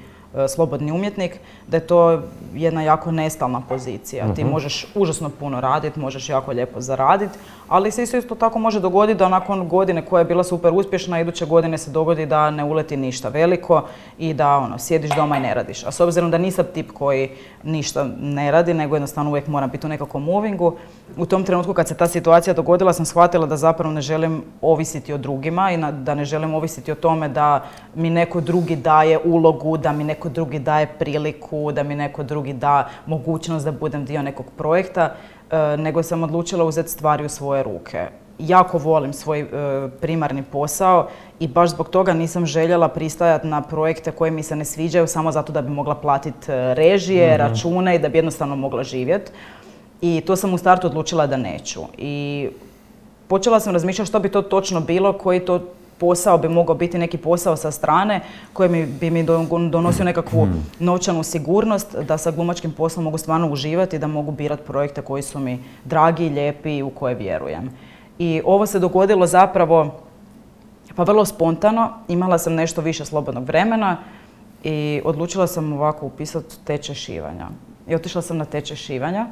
slobodni umjetnik, da je to jedna jako nestalna pozicija. Ti mhm. možeš užasno puno raditi, možeš jako lijepo zaraditi, ali se isto tako može dogoditi da nakon godine koja je bila super uspješna, iduće godine se dogodi da ne uleti ništa veliko i da ono, sjediš doma i ne radiš. A s obzirom da nisam tip koji ništa ne radi, nego jednostavno uvijek moram biti u nekakvom movingu, u tom trenutku kad se ta situacija dogodila sam shvatila da zapravo ne želim ovisiti o drugima i da ne želim ovisiti o tome da mi neko drugi daje ulogu, da mi neko drugi daje priliku, da mi neko drugi da mogućnost da budem dio nekog projekta, e, nego sam odlučila uzeti stvari u svoje ruke. Jako volim svoj e, primarni posao i baš zbog toga nisam željela pristajati na projekte koje mi se ne sviđaju samo zato da bi mogla platiti e, režije, mhm. račune i da bi jednostavno mogla živjeti. I to sam u startu odlučila da neću. I počela sam razmišljati što bi to točno bilo, koji to posao bi mogao biti neki posao sa strane koji bi mi donosio nekakvu hmm. novčanu sigurnost da sa glumačkim poslom mogu stvarno uživati, da mogu birati projekte koji su mi dragi, lijepi i u koje vjerujem. I ovo se dogodilo zapravo pa vrlo spontano. Imala sam nešto više slobodnog vremena i odlučila sam ovako upisati tečaj šivanja. I otišla sam na tečaj šivanja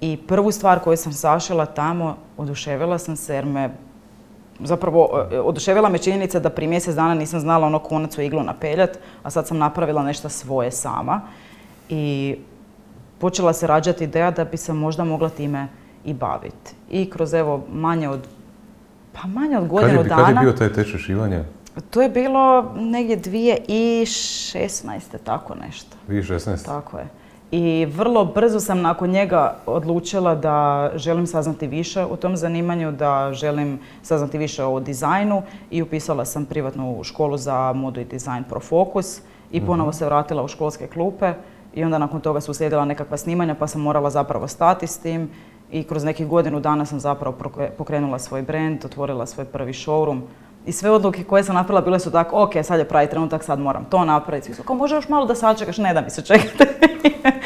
i prvu stvar koju sam sašila tamo, oduševila sam se jer me zapravo e, oduševila me činjenica da prije mjesec dana nisam znala ono konac u iglu napeljat, a sad sam napravila nešto svoje sama. I počela se rađati ideja da bi se možda mogla time i baviti. I kroz evo manje od, pa manje od godinu dana... Kad je bio taj tečaj šivanja? To je bilo negdje 2016. tako nešto. 2016? Tako je. I vrlo brzo sam nakon njega odlučila da želim saznati više o tom zanimanju, da želim saznati više o dizajnu i upisala sam privatnu školu za modu i dizajn Profocus i ponovo se vratila u školske klupe. I onda nakon toga su uslijedila nekakva snimanja pa sam morala zapravo stati s tim. I kroz nekih godinu dana sam zapravo pokrenula svoj brand, otvorila svoj prvi showroom. I sve odluke koje sam napravila bile su tako, ok, sad je pravi trenutak, sad moram to napraviti. Svi su kao, može još malo da sačekaš, ne da mi se čekate.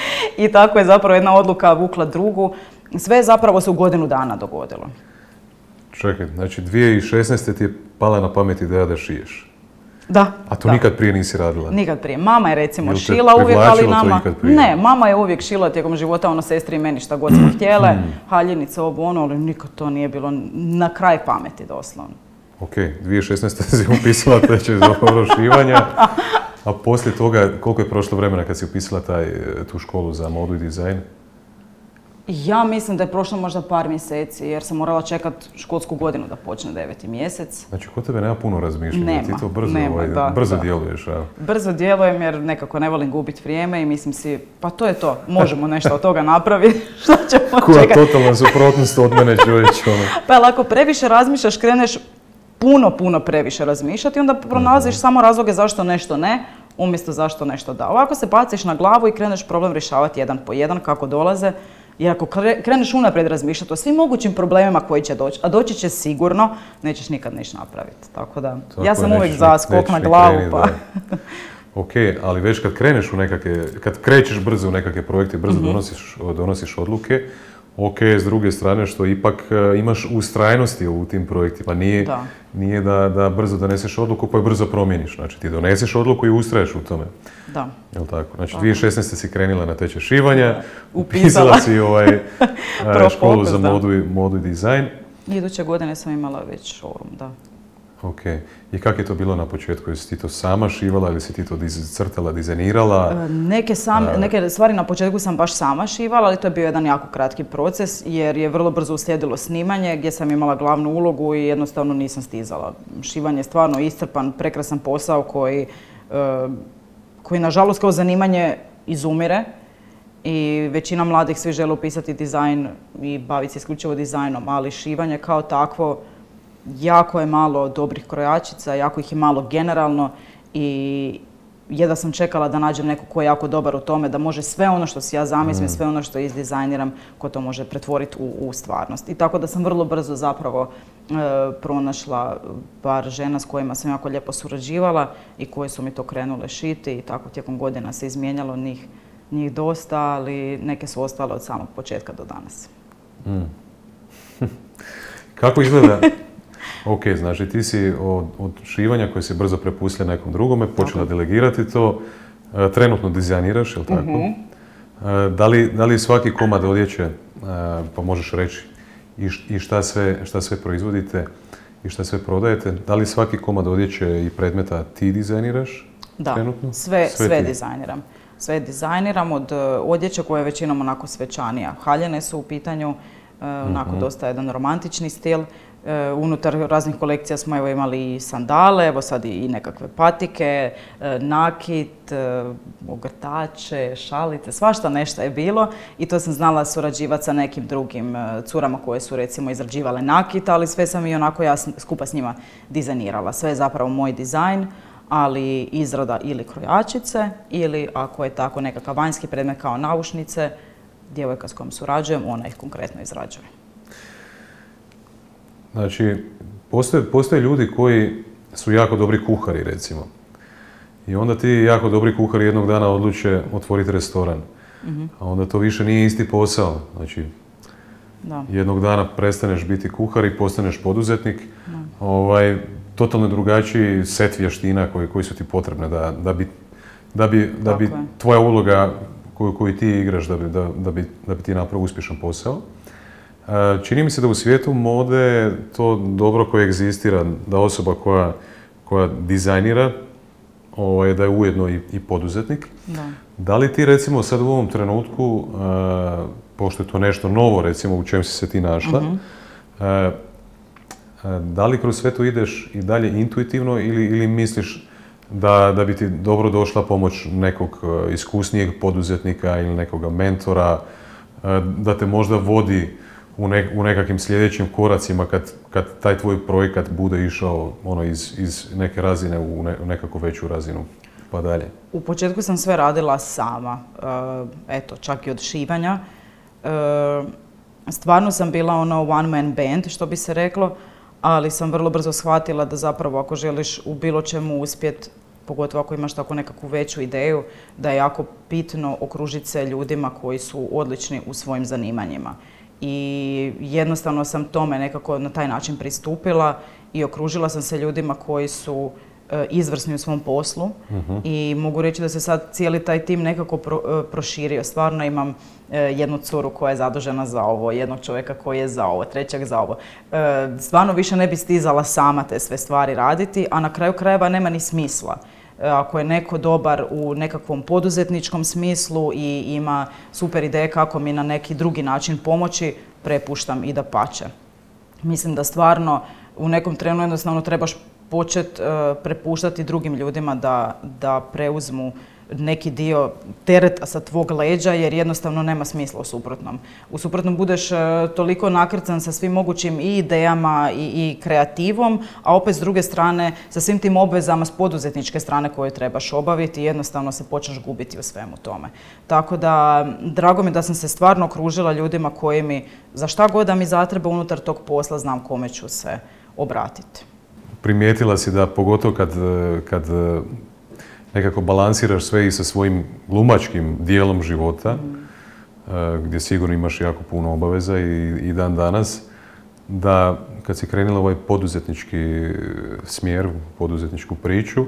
I tako je zapravo jedna odluka vukla drugu. Sve zapravo se u godinu dana dogodilo. Čekaj, znači 2016. ti je pala na pamet ideja da šiješ. Da. A to nikad prije nisi radila? Nikad prije. Mama je recimo šila uvijek, ali nama... Ne, mama je uvijek šila tijekom života, ono sestri i meni šta god smo htjele, haljinice, ovo ono, ali nikad to nije bilo na kraj pameti doslovno. Ok, 2016. si upisala tečaj za šivanja, a poslije toga koliko je prošlo vremena kad si upisala taj, tu školu za modu i dizajn? Ja mislim da je prošlo možda par mjeseci jer sam morala čekat školsku godinu da počne deveti mjesec. Znači, kod tebe nema puno razmišljanja, ti to brzo, nema, ovaj, da, brzo djeluješ. A? Brzo djelujem jer nekako ne volim gubiti vrijeme i mislim si, pa to je to, možemo nešto od toga napraviti, što ćemo Koja čekati. totalna suprotnost od mene čovječ. Ono. Pa ako previše razmišljaš, kreneš puno, puno previše razmišljati onda pronalaziš mhm. samo razloge zašto nešto ne, umjesto zašto nešto da. Ovako se baciš na glavu i kreneš problem rješavati jedan po jedan kako dolaze. Jer ako kreneš unaprijed razmišljati o svim mogućim problemima koji će doći, a doći će sigurno, nećeš nikad ništa napraviti. Tako da, ja sam uvijek za skok na glavu. pa. ok, ali već kad kreneš u nekakve, kad krećeš brzo u nekakve projekte, brzo mhm. donosiš, donosiš odluke, ok s druge strane što ipak e, imaš ustrajnosti u tim projektima. Nije da, nije da, da brzo doneseš odluku pa je brzo promijeniš. Znači ti doneseš odluku i ustraješ u tome. Da. Jel tako? Znači 2016. si krenila na teče šivanja, upisala si ovaj, e, školu za modu i, modu i dizajn. Iduće godine sam imala već showroom, da. Ok. I kako je to bilo na početku? Jesi ti to sama šivala ili si ti to crtala, dizajnirala? E, neke, sam, neke stvari na početku sam baš sama šivala, ali to je bio jedan jako kratki proces jer je vrlo brzo uslijedilo snimanje gdje sam imala glavnu ulogu i jednostavno nisam stizala. Šivanje je stvarno iscrpan, prekrasan posao koji, e, koji nažalost kao zanimanje izumire i većina mladih svi žele upisati dizajn i baviti se isključivo dizajnom, ali šivanje kao takvo jako je malo dobrih krojačica, jako ih je malo generalno i jedva sam čekala da nađem neko ko je jako dobar u tome, da može sve ono što si ja zamislim, mm. sve ono što izdizajniram, ko to može pretvoriti u, stvarnost. I tako da sam vrlo brzo zapravo e, pronašla par žena s kojima sam jako lijepo surađivala i koje su mi to krenule šiti i tako tijekom godina se izmijenjalo njih, njih dosta, ali neke su ostale od samog početka do danas. Mm. Kako izgleda Ok, znači ti si od, od šivanja koje se brzo prepustila nekom drugome, počela delegirati to, e, trenutno dizajniraš, jel tako? Mhm. E, da, li, da li svaki komad odjeće, e, pa možeš reći, i šta sve, šta sve proizvodite i šta sve prodajete, da li svaki komad odjeće i predmeta ti dizajniraš da, trenutno? sve, sve, sve dizajniram. Sve dizajniram od odjeće koje je većinom onako svečanija. Haljene su u pitanju, onako mhm. dosta jedan romantični stil. E, unutar raznih kolekcija smo evo imali i sandale, evo sad i nekakve patike, e, nakit, e, ogrtače, šalice, svašta nešto je bilo i to sam znala surađivati sa nekim drugim curama koje su recimo izrađivale nakit, ali sve sam i onako ja skupa s njima dizajnirala. Sve je zapravo moj dizajn, ali izrada ili krojačice ili ako je tako nekakav vanjski predmet kao naušnice, djevojka s kojom surađujem, ona ih konkretno izrađuje. Znači, postoje, postoje ljudi koji su jako dobri kuhari, recimo. I onda ti jako dobri kuhari jednog dana odluče otvoriti restoran. Mhm. A onda to više nije isti posao. Znači, da. jednog dana prestaneš biti kuhar i postaneš poduzetnik. Ovaj, totalno drugačiji set vještina koji, koji su ti potrebne da, da bi, da bi, da bi tvoja uloga koju, koju ti igraš da bi, da, da bi, da bi ti napravio uspješan posao. Čini mi se da u svijetu mode to dobro koje egzistira, da osoba koja, koja dizajnira, ovaj, da je ujedno i, i poduzetnik. Da. da. li ti recimo sad u ovom trenutku, pošto je to nešto novo recimo u čem si se ti našla, mhm. da li kroz sve to ideš i dalje intuitivno ili, ili misliš da, da bi ti dobro došla pomoć nekog iskusnijeg poduzetnika ili nekoga mentora, da te možda vodi u, u nekakvim sljedećim koracima kad, kad taj tvoj projekat bude išao ono iz, iz neke razine u, ne, nekakvu veću razinu pa dalje? U početku sam sve radila sama, e, eto, čak i od šivanja. E, stvarno sam bila ono one man band, što bi se reklo, ali sam vrlo brzo shvatila da zapravo ako želiš u bilo čemu uspjet, pogotovo ako imaš tako nekakvu veću ideju, da je jako bitno okružiti se ljudima koji su odlični u svojim zanimanjima i jednostavno sam tome nekako na taj način pristupila i okružila sam se ljudima koji su e, izvrsni u svom poslu mhm. i mogu reći da se sad cijeli taj tim nekako e, proširio. Stvarno imam e, jednu curu koja je zadužena za ovo, jednog čovjeka koji je za ovo, trećeg za ovo. stvarno više ne bi stizala sama te sve stvari raditi, a na kraju krajeva nema ni smisla. E, ako je neko dobar u nekakvom poduzetničkom smislu i ima super ideje kako mi na neki drugi način pomoći, prepuštam i da pače. Mislim da stvarno u nekom trenu jednostavno trebaš početi e, prepuštati drugim ljudima da, da preuzmu neki dio tereta sa tvog leđa jer jednostavno nema smisla u suprotnom. U suprotnom budeš e, toliko nakrcan sa svim mogućim i idejama i, i kreativom, a opet s druge strane sa svim tim obvezama s poduzetničke strane koje trebaš obaviti i jednostavno se počneš gubiti u svemu tome. Tako da, drago mi da sam se stvarno okružila ljudima koji mi, za šta god da mi zatreba unutar tog posla, znam kome ću se obratiti. Primijetila si da pogotovo kad, kad nekako balansiraš sve i sa svojim glumačkim dijelom života, gdje sigurno imaš jako puno obaveza i, i dan danas, da kad si krenula ovaj poduzetnički smjer, poduzetničku priču,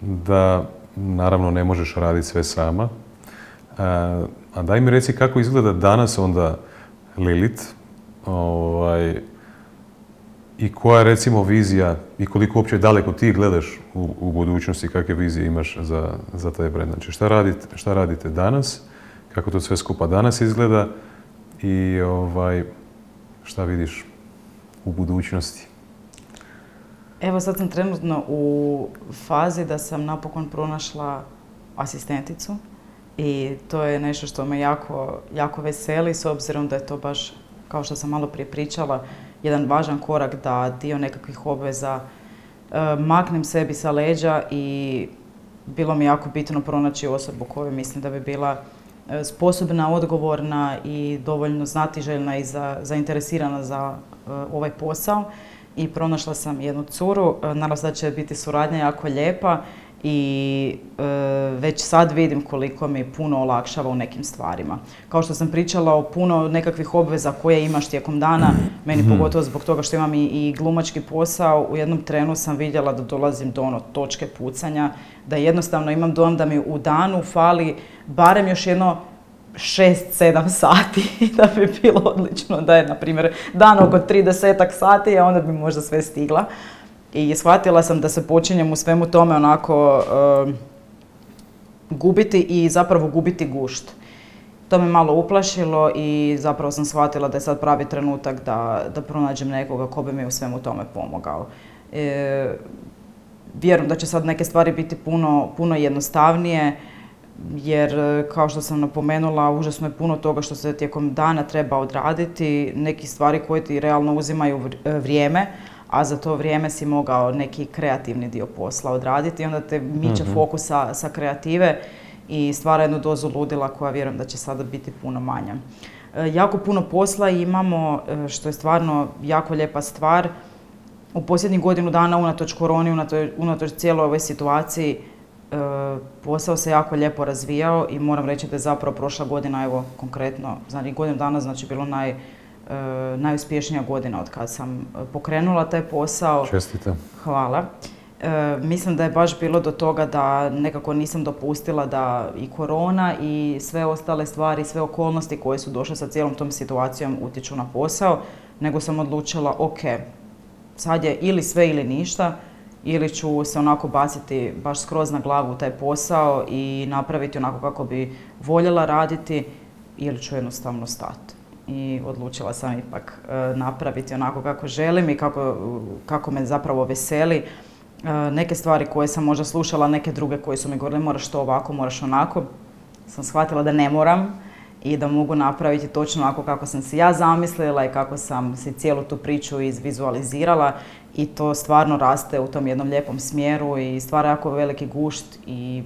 da naravno ne možeš raditi sve sama. A daj mi reci kako izgleda danas onda Lilith ovaj, i koja je recimo vizija i koliko uopće daleko ti gledaš u, u budućnosti, kakve vizije imaš za, za taj brand. Znači šta radite, šta radite danas, kako to sve skupa danas izgleda i ovaj, šta vidiš u budućnosti? Evo sad sam trenutno u fazi da sam napokon pronašla asistenticu i to je nešto što me jako, jako veseli s obzirom da je to baš, kao što sam malo prije pričala, jedan važan korak da dio nekakvih obveza e, maknem sebi sa leđa i bilo mi jako bitno pronaći osobu koju mislim da bi bila e, sposobna, odgovorna i dovoljno znatiželjna i zainteresirana za e, ovaj posao. I pronašla sam jednu curu, nadam se da će biti suradnja jako lijepa i e, već sad vidim koliko mi puno olakšava u nekim stvarima. Kao što sam pričala o puno nekakvih obveza koje imaš tijekom dana, meni mhm. pogotovo zbog toga što imam i, i glumački posao, u jednom trenu sam vidjela da dolazim do ono točke pucanja, da jednostavno imam dom da mi u danu fali barem još jedno 6-7 sati da bi bilo odlično da je, na primjer, dan oko 30 sati, a onda bi možda sve stigla i shvatila sam da se počinjem u svemu tome onako gubiti i zapravo gubiti gušt. To me malo uplašilo i zapravo sam shvatila da je sad pravi trenutak da, da pronađem nekoga ko bi mi u svemu tome pomogao. E, vjerujem da će sad neke stvari biti puno, puno jednostavnije jer kao što sam napomenula užasno je puno toga što se tijekom dana treba odraditi, neki stvari koje ti realno uzimaju vrijeme, a za to vrijeme si mogao neki kreativni dio posla odraditi i onda te miče mm fokusa sa kreative i stvara jednu dozu ludila koja vjerujem da će sada biti puno manja. E, jako puno posla imamo, e, što je stvarno jako lijepa stvar. U posljednjih godinu dana, unatoč koroni, unatoč, unatoč cijeloj ovoj situaciji, e, posao se jako lijepo razvijao i moram reći da je zapravo prošla godina, evo konkretno, znači godinu dana znači bilo naj, najuspješnija godina od kad sam e, pokrenula taj posao. Čestite. Hvala. E, mislim da je baš bilo do toga da nekako nisam dopustila da i korona i sve ostale stvari, sve okolnosti koje su došle sa cijelom tom situacijom utječu na posao, nego sam odlučila, ok, sad je ili sve ili ništa, ili ću se onako baciti baš skroz na glavu taj posao i napraviti onako kako bi voljela raditi ili ću jednostavno stati i odlučila sam ipak e, napraviti onako kako želim i kako, kako me zapravo veseli. E, neke stvari koje sam možda slušala, neke druge koje su mi govorile moraš to ovako, moraš onako, sam shvatila da ne moram i da mogu napraviti točno onako kako sam si ja zamislila i kako sam si cijelu tu priču izvizualizirala i to stvarno raste u tom jednom lijepom smjeru i stvara jako veliki gušt i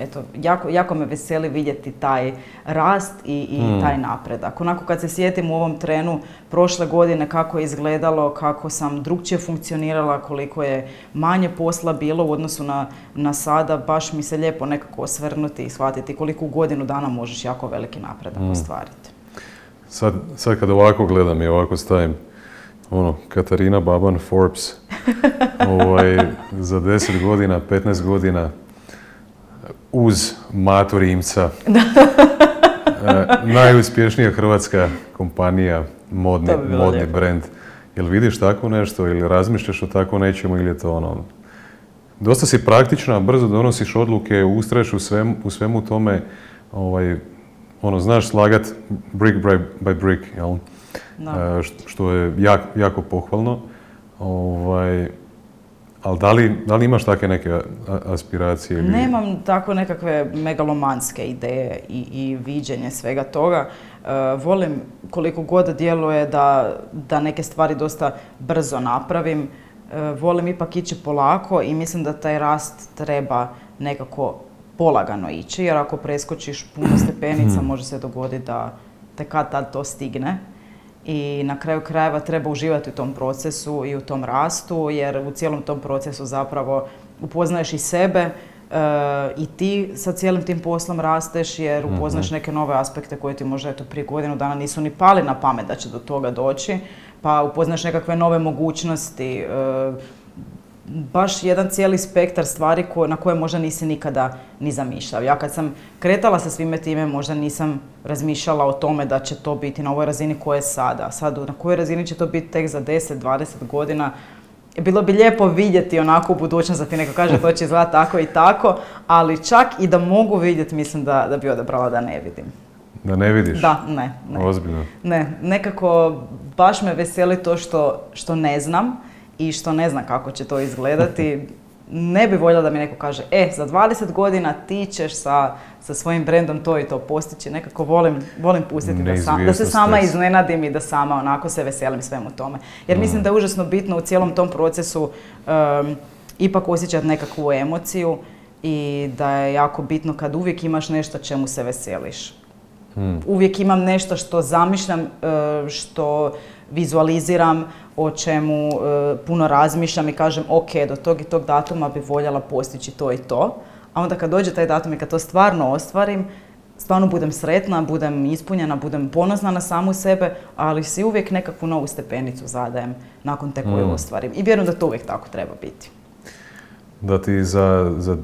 eto, jako, jako me veseli vidjeti taj rast i, i hmm. taj napredak. Onako kad se sjetim u ovom trenu prošle godine kako je izgledalo, kako sam drugčije funkcionirala, koliko je manje posla bilo u odnosu na, na sada, baš mi se lijepo nekako osvrnuti i shvatiti koliko u godinu dana možeš jako veliki napredak hmm. ostvariti. Sad, sad kad ovako gledam i ovako stavim ono, Katarina Baban Forbes, ovaj, za 10 godina, 15 godina, uz Matu Rimca. E, najuspješnija hrvatska kompanija, modni, modni brand. Jel vidiš tako nešto ili razmišljaš o tako nečemu ili je to ono... Dosta si praktična, brzo donosiš odluke, ustraješ u, svem, u svemu tome, ovaj, ono, znaš slagat brick by, by brick, jel? E, što je jako pohvalno. Ovaj, ali da li, da li imaš takve neke aspiracije? Ili... Nemam tako nekakve megalomanske ideje i, i viđenje svega toga. E, volim koliko god djeluje da, da neke stvari dosta brzo napravim. E, volim ipak ići polako i mislim da taj rast treba nekako polagano ići, jer ako preskočiš puno stepenica može se dogoditi da te kad tad to stigne i na kraju krajeva treba uživati u tom procesu i u tom rastu jer u cijelom tom procesu zapravo upoznaješ i sebe, i ti sa cijelim tim poslom rasteš jer upoznaš mhm. neke nove aspekte koje ti možda eto prije godinu dana nisu ni pali na pamet da će do toga doći, pa upoznaš nekakve nove mogućnosti, baš jedan cijeli spektar stvari na koje možda nisi nikada ni zamišljao. Ja kad sam kretala sa svime time, možda nisam razmišljala o tome da će to biti na ovoj razini koje je sada. Sad na kojoj razini će to biti tek za 10-20 godina, bilo bi lijepo vidjeti onako u budućnosti da ti neko kaže to će izgledati tako i tako, ali čak i da mogu vidjeti mislim da, da bi odabrala da ne vidim. Da ne vidiš? Da, ne. ne. Ozbiljno? Ne, nekako baš me veseli to što, što ne znam i što ne znam kako će to izgledati. Ne bi voljela da mi neko kaže, e, za 20 godina ti ćeš sa, sa svojim brendom to i to postići. Nekako volim, volim pustiti da, sam, da se sama iznenadim i da sama onako se veselim svemu tome. Jer mislim mm. da je užasno bitno u cijelom tom procesu ipak osjećati nekakvu emociju i da je jako bitno kad uvijek imaš nešto čemu se veseliš. Mm. Uvijek imam nešto što zamišljam, što vizualiziram, o čemu e, puno razmišljam i kažem ok, do tog i tog datuma bi voljela postići to i to. A onda kad dođe taj datum i kad to stvarno ostvarim, stvarno budem sretna, budem ispunjena, budem ponosna na samu sebe, ali si uvijek nekakvu novu stepenicu zadajem nakon te koju mm. ostvarim. I vjerujem da to uvijek tako treba biti. Da ti za, za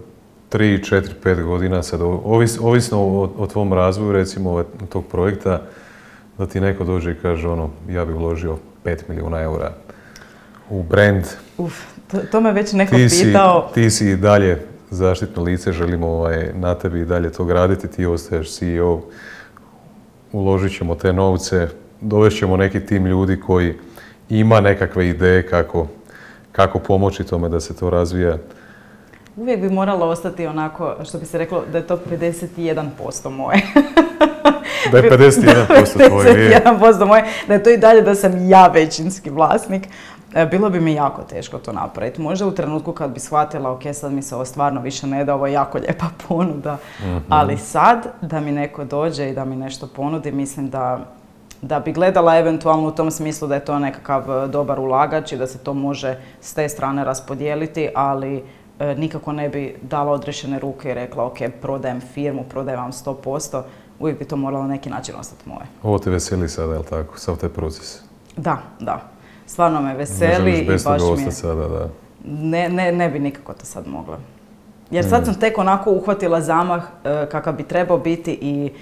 3, 4, 5 godina, sad ovisno o, o tvom razvoju, recimo tog projekta, da ti neko dođe i kaže ono, ja bi uložio 5 milijuna eura u brand. Uf, to, me već neko ti pitao. ti si i dalje zaštitno lice, želimo ovaj, na tebi i dalje to graditi, ti ostaješ CEO, uložit ćemo te novce, dovešćemo neki tim ljudi koji ima nekakve ideje kako, kako pomoći tome da se to razvija. Uvijek bi moralo ostati onako, što bi se reklo, da je to 51% moje. Da je 51% tvoje. 51% moje, da je to i dalje da sam ja većinski vlasnik. E, bilo bi mi jako teško to napraviti. Možda u trenutku kad bi shvatila, ok, sad mi se ovo stvarno više ne da, ovo je jako lijepa ponuda. Mhm. Ali sad, da mi neko dođe i da mi nešto ponudi, mislim da, da bi gledala eventualno u tom smislu da je to nekakav e, dobar ulagač i da se to može s te strane raspodijeliti, ali nikako ne bi dala odrešene ruke i rekla, ok, prodajem firmu, prodajem vam 100%, uvijek bi to moralo na neki način ostati moje. Ovo te veseli sada, je li tako? Sav taj proces? Da, da. Stvarno me veseli. Ne i baš mi je... sada, da. Ne, ne, ne bi nikako to sad mogla. Jer sad sam tek onako uhvatila zamah e, kakav bi trebao biti i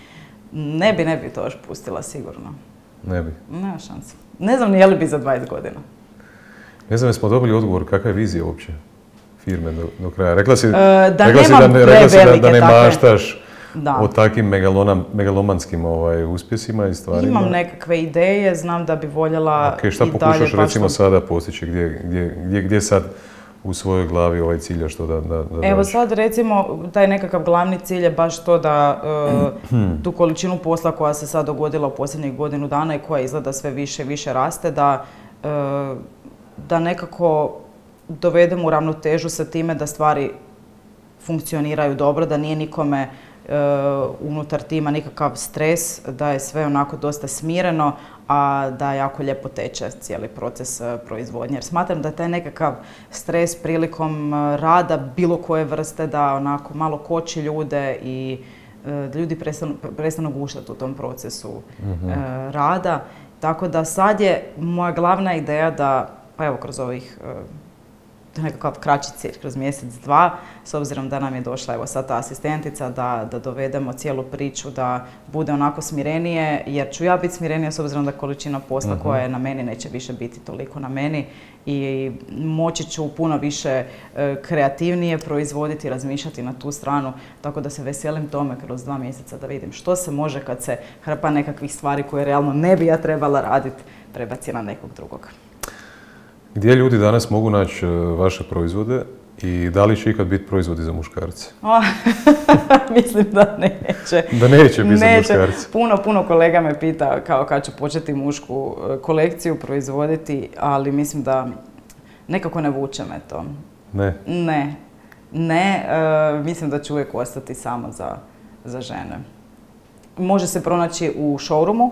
ne bi, ne bi to još pustila sigurno. Ne bi? Nema šanse. Ne znam ni je li bi za 20 godina. Ne znam, jesmo dobili odgovor kakva je vizija uopće firme do, kraja. Rekla si, e, da rekla si da, rekla si da, da ne maštaš da. o takvim megalomanskim ovaj, uspjesima i stvarima. Imam nekakve ideje, znam da bi voljela okay, šta pokušaš recimo sada postići, gdje, gdje, gdje, gdje sad u svojoj glavi ovaj cilj što da, da, da Evo sad recimo taj nekakav glavni cilj je baš to da uh, tu količinu posla koja se sad dogodila u posljednjih godinu dana i koja izgleda sve više i više raste, da, uh, da nekako dovedemo u ravnotežu sa time da stvari funkcioniraju dobro, da nije nikome E, unutar tima nikakav stres, da je sve onako dosta smireno, a da jako lijepo teče cijeli proces e, proizvodnje. Jer smatram da taj nekakav stres prilikom e, rada bilo koje vrste da onako malo koči ljude i da ljudi prestanu, prestanu guštati u tom procesu mhm. rada. Tako da sad je moja glavna ideja da, pa evo kroz ovih nekakav kraći cilj kroz mjesec, dva, s obzirom da nam je došla evo sad ta asistentica, da, da dovedemo cijelu priču, da bude onako smirenije, jer ću ja biti smirenija s obzirom da količina posla mhm. koja je na meni neće više biti toliko na meni i moći ću puno više e, kreativnije proizvoditi, razmišljati na tu stranu, tako da se veselim tome kroz dva mjeseca da vidim što se može kad se hrpa nekakvih stvari koje realno ne bi ja trebala raditi, prebaci na nekog drugog. Gdje ljudi danas mogu naći e, vaše proizvode i da li će ikad biti proizvodi za muškarce? mislim da neće. Da neće biti za muškarce. Puno, puno kolega me pita kao kad ću početi mušku e, kolekciju proizvoditi, ali mislim da nekako ne vuče me to. Ne? Ne. Ne, e, mislim da će uvijek ostati samo za, za žene. Može se pronaći u showroomu,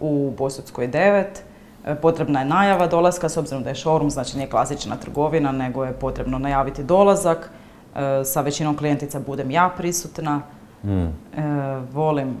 u Bosutskoj 9, E, potrebna je najava dolaska, s obzirom da je showroom, znači nije klasična trgovina, nego je potrebno najaviti dolazak. E, sa većinom klijentica budem ja prisutna. Mm. E, volim,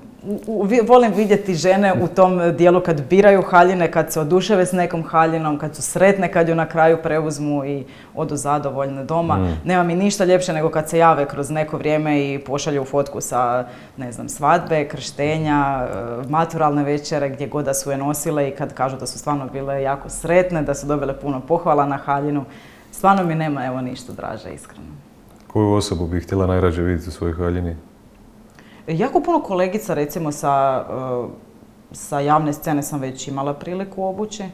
volim vidjeti žene u tom dijelu kad biraju haljine, kad se oduševe s nekom haljinom, kad su sretne kad ju na kraju preuzmu i odu zadovoljne doma. Mm. Nema mi ništa ljepše nego kad se jave kroz neko vrijeme i pošalju fotku sa, ne znam, svadbe, krštenja, e, maturalne večere, gdje god da su je nosile i kad kažu da su stvarno bile jako sretne, da su dobile puno pohvala na haljinu. Stvarno mi nema evo ništa draže, iskreno. Koju osobu bih htjela najrađe vidjeti u svojoj haljini? Jako puno kolegica recimo sa, eh, sa javne scene sam već imala priliku obući.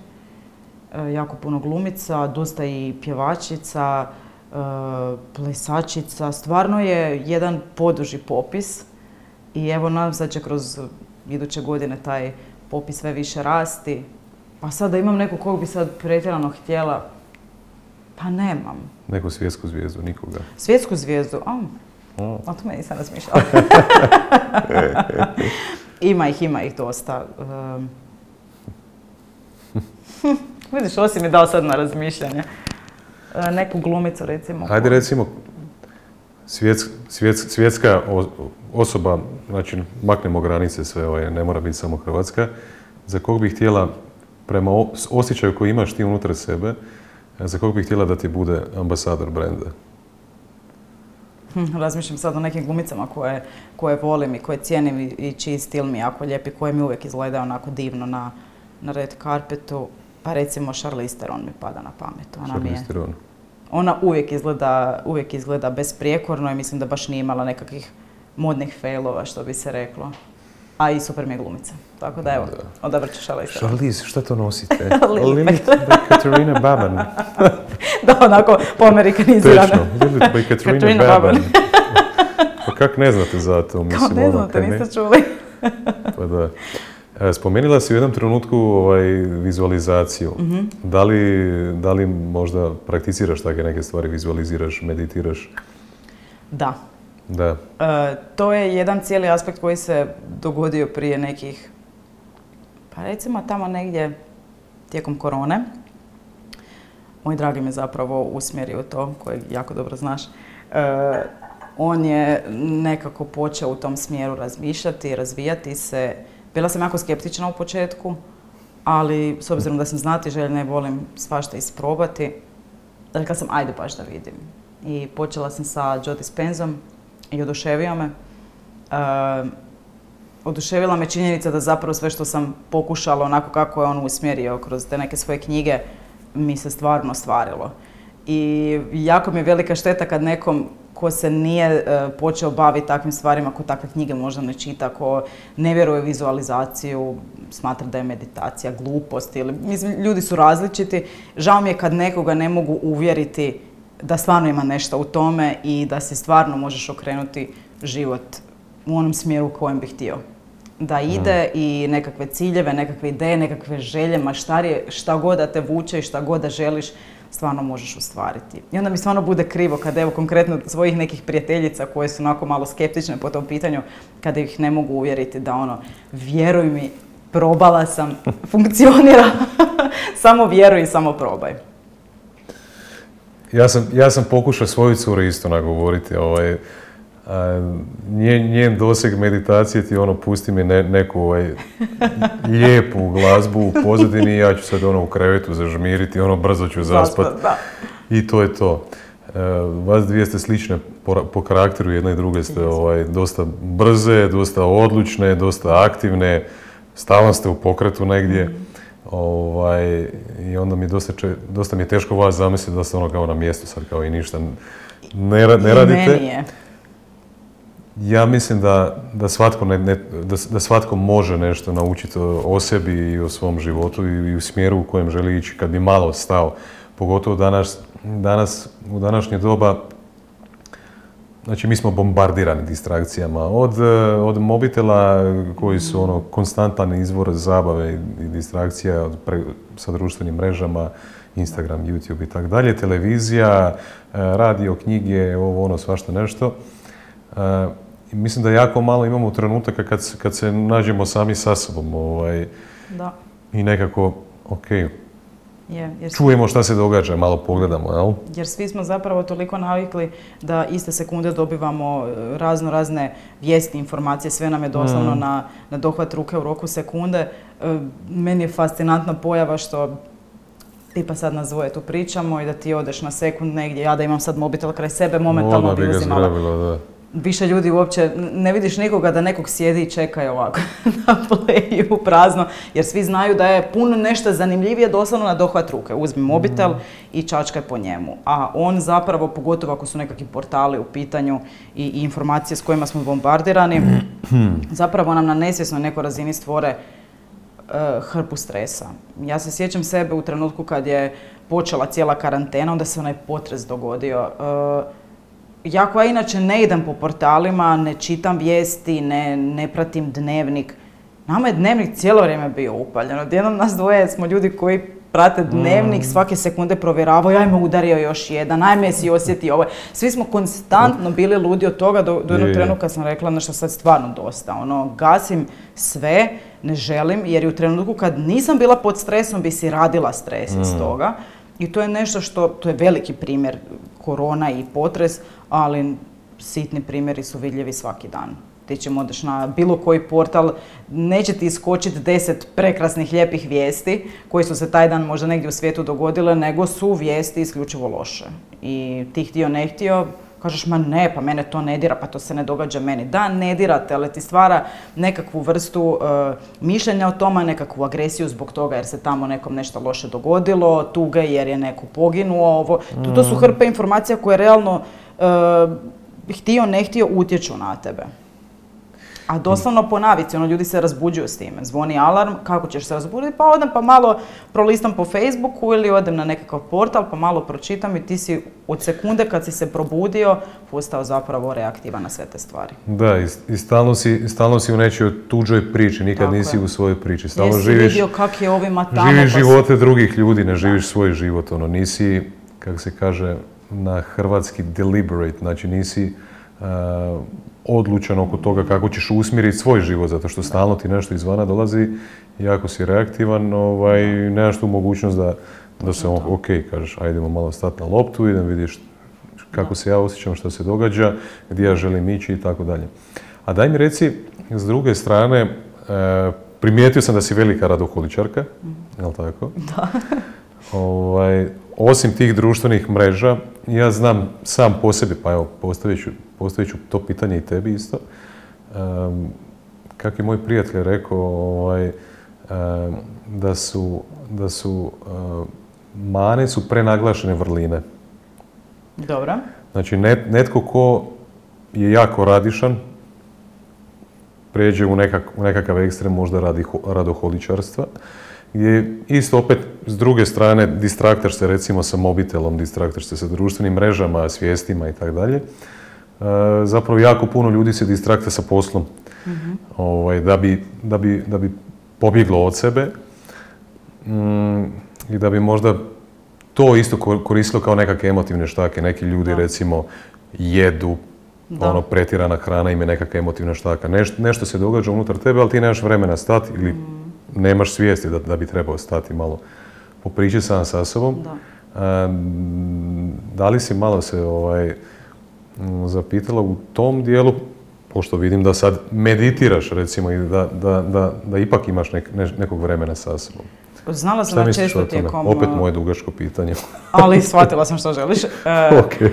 Eh, jako puno glumica, dosta i pjevačica, eh, plesačica. Stvarno je jedan poduži popis i evo nadam se da će kroz iduće godine taj popis sve više rasti. Pa sad da imam neku kog bi sad pretjerano htjela, pa nemam. Neku svjetsku zvijezdu, nikoga? Svjetsku zvijezdu? A, o tome nisam razmišljala. ima ih, ima ih dosta. Vidiš, osim mi dao sad na razmišljanje. E, neku glumicu recimo. Hajde recimo, svjetska osoba, znači maknemo granice sve, ovaj, ne mora biti samo Hrvatska, za kog bih htjela, prema osjećaju koji imaš ti unutar sebe, za kog bih htjela da ti bude ambasador brenda? Hm, razmišljam sad o nekim glumicama koje, koje volim i koje cijenim i, čiji stil mi jako lijep i koje mi uvijek izgleda onako divno na, na red carpetu. Pa recimo Charlize Theron mi pada na pamet. Ona mi je, Ona uvijek izgleda, uvijek izgleda besprijekorno i mislim da baš nije imala nekakvih modnih failova, što bi se reklo. A i super mi je glumica. Tako da evo, odabrat ću Charlize Theron. Charlize, šta to nosite? Limit by Katarina Baban. da, onako poamerikanizirano. Tečno, Limit by Katarina Baban. pa kak ne znate za to? Mislim, Kao ne ono, znate, niste čuli. pa da. E, spomenula si u jednom trenutku ovaj, vizualizaciju. Mhm. Da, li, da li možda prakticiraš takve neke stvari, vizualiziraš, meditiraš? Da, da. E, to je jedan cijeli aspekt koji se dogodio prije nekih, pa recimo tamo negdje tijekom korone. Moj dragi me zapravo usmjerio to, kojeg jako dobro znaš. E, on je nekako počeo u tom smjeru razmišljati, razvijati se. Bila sam jako skeptična u početku, ali s obzirom da sam znati željna i volim svašta isprobati, rekla sam ajde baš da vidim. I počela sam sa Joe Dispenzom, i oduševio me. Uh, oduševila me činjenica da zapravo sve što sam pokušala onako kako je on usmjerio kroz te neke svoje knjige mi se stvarno stvarilo. I jako mi je velika šteta kad nekom ko se nije uh, počeo baviti takvim stvarima, ko takve knjige možda ne čita, ko ne vjeruje vizualizaciju, smatra da je meditacija glupost ili, mislim, ljudi su različiti. Žao mi je kad nekoga ne mogu uvjeriti da stvarno ima nešto u tome i da si stvarno možeš okrenuti život u onom smjeru u kojem bi htio. Da ide i nekakve ciljeve, nekakve ideje, nekakve želje, maštarije, šta god da te vuče i šta god da želiš, stvarno možeš ostvariti. I onda mi stvarno bude krivo kada evo konkretno svojih nekih prijateljica koje su onako malo skeptične po tom pitanju, kada ih ne mogu uvjeriti da ono, vjeruj mi, probala sam, funkcionira, samo vjeruj i samo probaj. Ja sam, ja sam pokušao svoju curu isto nagovoriti. Ovaj, njen, njen doseg meditacije ti ono, pusti mi neku ovaj, lijepu glazbu u pozadini i ja ću sad ono u krevetu zažmiriti, ono brzo ću zaspat. I to je to. E, vas dvije ste slične po, po karakteru, jedna i druge ste ovaj, dosta brze, dosta odlučne, dosta aktivne, stalno ste u pokretu negdje. Ovaj, I onda mi dosta, dosta mi je teško vas zamisliti da ste ono kao na mjestu sad kao i ništa ne, ne radite. Ja mislim da, da, svatko ne, da, da, svatko može nešto naučiti o sebi i o svom životu i, u smjeru u kojem želi ići kad bi malo stao. Pogotovo danas, danas u današnje doba Znači, mi smo bombardirani distrakcijama. Od, e, od mobitela koji su ono konstantan izvor zabave i distrakcija od sa društvenim mrežama, Instagram, YouTube i tako dalje, televizija, e, radio, knjige, ovo ono, svašta nešto. E, mislim da jako malo imamo trenutaka kad, kad se nađemo sami sa sobom. Ovaj, da. I nekako, ok, Je, jer čujemo šta se događa, malo pogledamo, jel? Jer svi smo zapravo toliko navikli da iste sekunde dobivamo e, razno razne vijesti, informacije, sve nam je doslovno mm. na, na dohvat ruke u roku sekunde. E, meni je fascinantna pojava što tipa sad nas dvoje tu pričamo i da ti odeš na sekund negdje, ja da imam sad mobitel kraj sebe, momentalno bi uzimala. Više ljudi uopće, ne vidiš nikoga da nekog sjedi i čeka ovako na pleju prazno, jer svi znaju da je puno nešto zanimljivije doslovno na dohvat ruke. Uzmi mobitel mm. i čačkaj po njemu. A on zapravo, pogotovo ako su nekakvi portali u pitanju i, i informacije s kojima smo bombardirani, zapravo nam na nesvjesnoj nekoj razini stvore uh, hrpu stresa. Ja se sjećam sebe u trenutku kad je počela cijela karantena, onda se onaj potres dogodio. Uh, ja koja inače ne idem po portalima, ne čitam vijesti, ne, ne pratim dnevnik, nama je dnevnik cijelo vrijeme bio upaljen. Odjednom nas dvoje smo ljudi koji prate dnevnik, mm. svake sekunde provjeravaju, ajme udario još jedan, ajme si osjeti ovo. Svi smo konstantno bili ludi od toga do, do jednog trenutka sam rekla nešto sad stvarno dosta. Ono, gasim sve, ne želim, jer u trenutku kad nisam bila pod stresom bi si radila stres iz mm. toga. I to je nešto što, to je veliki primjer korona i potres, ali sitni primjeri su vidljivi svaki dan. Ti ćemo odeš na bilo koji portal, neće ti iskočiti deset prekrasnih lijepih vijesti koji su se taj dan možda negdje u svijetu dogodile, nego su vijesti isključivo loše. I ti htio ne htio, kažeš ma ne, pa mene to ne dira, pa to se ne događa meni. Da, ne dirate, ali ti stvara nekakvu vrstu e, mišljenja o tome, nekakvu agresiju zbog toga jer se tamo nekom nešto loše dogodilo, tuge jer je neko poginuo, ovo. To, to su mm. hrpe informacija koje realno uh, htio ne htio utječu na tebe. A doslovno po navici, ono, ljudi se razbuđuju s time. Zvoni alarm, kako ćeš se razbuditi? Pa odem pa malo prolistam po Facebooku ili odem na nekakav portal pa malo pročitam i ti si od sekunde kad si se probudio postao zapravo reaktivan na sve te stvari. Da, i, stalno, si, stalno si u nečoj tuđoj priči, nikad nisi u svojoj priči. Stalno Jesi živiš, vidio kak je ovima tamo. Živiš pa živote drugih ljudi, ne živiš svoj život. Ono, nisi, kako se kaže, na hrvatski deliberate, znači nisi uh, odlučan oko toga kako ćeš usmjeriti svoj život, zato što stalno ti nešto izvana dolazi i ako si reaktivan, ovaj, nemaš tu mogućnost da, da se ok, kažeš, ajdemo malo stati na loptu, idem vidiš kako se ja osjećam, što se događa, gdje ja želim ići i tako dalje. A daj mi reci, s druge strane, uh, primijetio sam da si velika radoholičarka, mm. jel tako? Da. ovaj, osim tih društvenih mreža, ja znam sam po sebi, pa evo, postavit ću, postavit ću to pitanje i tebi isto. Um, kako je moj prijatelj rekao, ovaj, da su, da su mane su prenaglašene vrline. Dobro. Znači, netko ko je jako radišan, pređe u, nekak, u nekakav ekstrem možda radi radoholičarstva, gdje isto opet s druge strane distraktaš se recimo sa mobitelom, distraktaš se sa društvenim mrežama, svijestima i tako dalje. E, zapravo jako puno ljudi se distrakta sa poslom mhm. ovaj, da, bi, da, bi, da bi pobjeglo od sebe mm, i da bi možda to isto koristilo kao nekakve emotivne štake. Neki ljudi recimo jedu, ono pretjerana hrana im je nekakva emotivna štaka. nešto se događa unutar tebe, ali ti nemaš vremena stati ili mhm nemaš svijesti da, da bi trebao stati malo popričati sam sa sobom. Da. da li si malo se ovaj, zapitala u tom dijelu, pošto vidim da sad meditiraš recimo i da, da, da, da ipak imaš nek, nekog vremena sa sobom. Znala sam da često tijekom... Opet moje dugačko pitanje. ali shvatila sam što želiš. okay.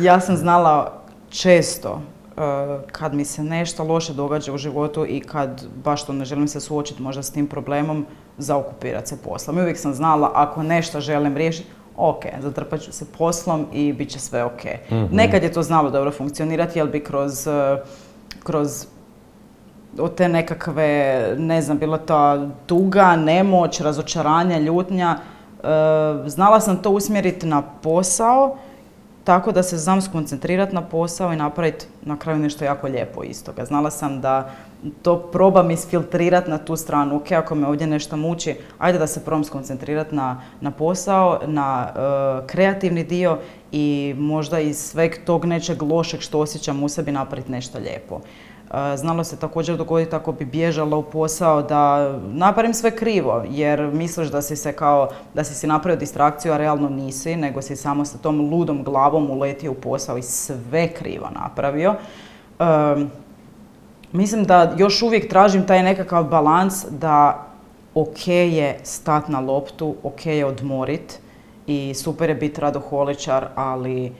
Ja sam znala često Eh, kad mi se nešto loše događa u životu i kad baš to ne želim se suočiti možda s tim problemom, zaokupirati se poslom. I uvijek sam znala ako nešto želim riješiti, ok, zatrpat ću se poslom i bit će sve ok. Mhm. Nekad je to znalo dobro funkcionirati, jer bi kroz, eh, kroz od te nekakve, ne znam, bilo to tuga, nemoć, razočaranja, ljutnja, eh, znala sam to usmjeriti na posao tako da se znam skoncentrirati na posao i napraviti na kraju nešto jako lijepo iz toga. Znala sam da to probam isfiltrirati na tu stranu. Ok, ako me ovdje nešto muči, ajde da se probam skoncentrirati na, na posao, na e, kreativni dio i možda iz sveg tog nečeg lošeg što osjećam u sebi napraviti nešto lijepo. Znalo se također dogoditi ako bi bježala u posao da napravim sve krivo, jer misliš da si se kao, da si si napravio distrakciju, a realno nisi, nego si samo sa tom ludom glavom uletio u posao i sve krivo napravio. mislim da još uvijek tražim taj nekakav balans da ok je stat na loptu, ok je odmorit i super je biti radoholičar, ali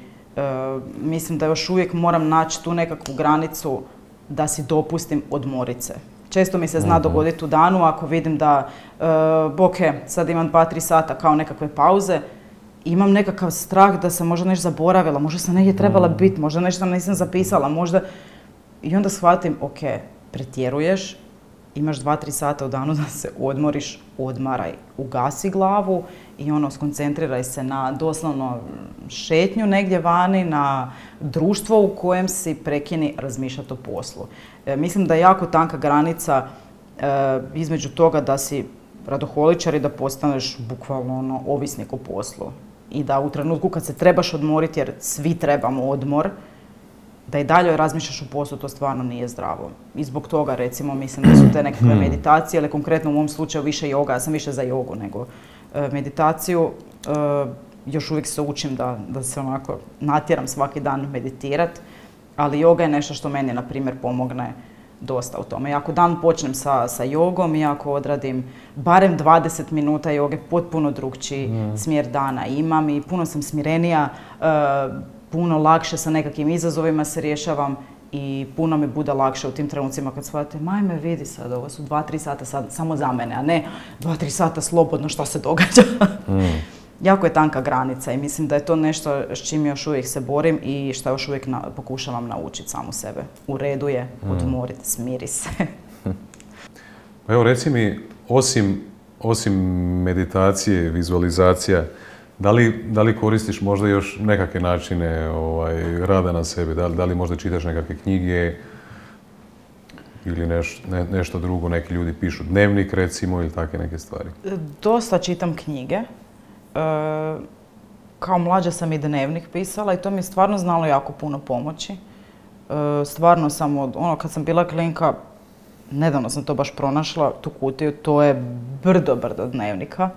mislim da još uvijek moram naći tu nekakvu granicu da si dopustim odmorice. Često mi se zna mhm. dogoditi u danu ako vidim da, uh, ok, sad imam 2-3 sata kao nekakve pauze, imam nekakav strah da sam možda nešto zaboravila, možda sam negdje trebala mhm. biti, možda nešto nisam zapisala, možda... I onda shvatim, ok, pretjeruješ, imaš 2-3 sata u danu da se odmoriš, odmaraj, ugasi glavu i ono, skoncentriraj se na doslovno šetnju negdje vani, na društvo u kojem si prekini razmišljati o poslu. E, mislim da je jako tanka granica e, između toga da si radoholičar i da postaneš bukvalno ono, ovisnik o poslu. I da u trenutku kad se trebaš odmoriti, jer svi trebamo odmor, da i dalje razmišljaš o poslu, to stvarno nije zdravo. I zbog toga, recimo, mislim da su te nekakve hmm. meditacije, ali konkretno u ovom slučaju više joga, ja sam više za jogu nego e, meditaciju. E, još uvijek se učim da, da se onako natjeram svaki dan meditirat, ali joga je nešto što meni, na primjer, pomogne dosta u tome. I ako dan počnem sa, sa jogom i ako odradim barem 20 minuta joge, potpuno drugčiji hmm. smjer dana imam i puno sam smirenija, e, puno lakše sa nekakvim izazovima se rješavam i puno mi bude lakše u tim trenucima kad shvatite, majme vidi sad, ovo su dva, tri sata sad, samo za mene, a ne dva, tri sata slobodno što se događa. Mm. jako je tanka granica i mislim da je to nešto s čim još uvijek se borim i što još uvijek pokušavam naučiti samu sebe. U redu je, mm. odmoriti, smiri se. pa evo reci mi, osim, osim meditacije, vizualizacija, da li, da li koristiš možda još nekakve načine ovaj, rada na sebi? Da li, da li možda čitaš nekakve knjige ili neš, nešto drugo? Neki ljudi pišu dnevnik recimo ili takve neke stvari? Dosta čitam knjige. E, kao mlađa sam i dnevnik pisala i to mi je stvarno znalo jako puno pomoći. E, stvarno sam od, ono kad sam bila klinka, nedavno sam to baš pronašla, tu kutiju, to je brdo, brdo dnevnika.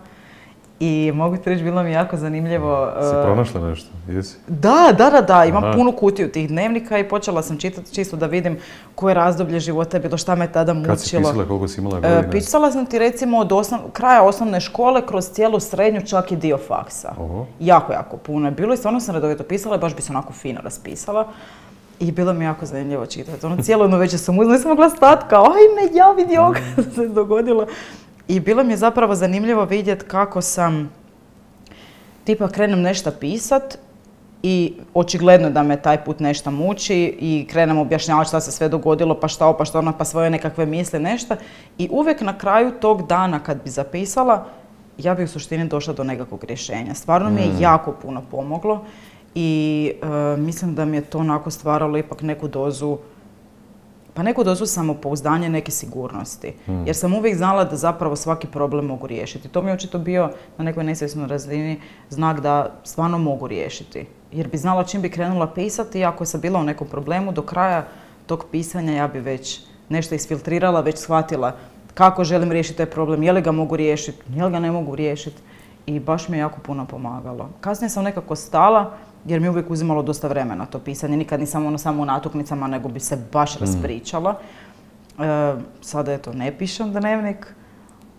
I mogu ti reći, bilo mi jako zanimljivo. Si uh, pronašla nešto, jesi? Da, da, da, da, imam punu kutiju tih dnevnika i počela sam čitati čisto da vidim koje razdoblje života je bilo, šta me tada mučilo. Kad si pisala, koliko si imala uh, godina? Pisala sam ti recimo od kraja osnovne škole kroz cijelu srednju, čak i dio faksa. Jako, jako puno je bilo i stvarno sam redovito pisala i baš bi se onako fino raspisala. I bilo mi jako zanimljivo čitati. Ono cijelo jedno večer sam uzela, nisam mogla stati kao, ajme, ja vidi mm. se dogodilo. I bilo mi je zapravo zanimljivo vidjeti kako sam, tipa krenem nešto pisat i očigledno da me taj put nešto muči i krenem objašnjavati šta se sve dogodilo, pa šta ovo, pa što ono, pa svoje nekakve misle, nešto. I uvijek na kraju tog dana kad bi zapisala, ja bi u suštini došla do nekakvog rješenja. Stvarno mi je mm. jako puno pomoglo i e, mislim da mi je to onako stvaralo ipak neku dozu pa neku dozu samopouzdanja, neke sigurnosti. Hmm. Jer sam uvijek znala da zapravo svaki problem mogu riješiti. To mi je očito bio na nekoj nesvjesnoj razini znak da stvarno mogu riješiti. Jer bi znala čim bi krenula pisati, ako sam bila u nekom problemu, do kraja tog pisanja ja bi već nešto isfiltrirala, već shvatila kako želim riješiti taj problem, je li ga mogu riješiti, je li ga ne mogu riješiti. I baš mi je jako puno pomagalo. Kasnije sam nekako stala, jer mi je uvijek uzimalo dosta vremena to pisanje. Nikad nisam ono samo u natuknicama, nego bi se baš mm. raspričala. E, sada eto, ne pišem dnevnik,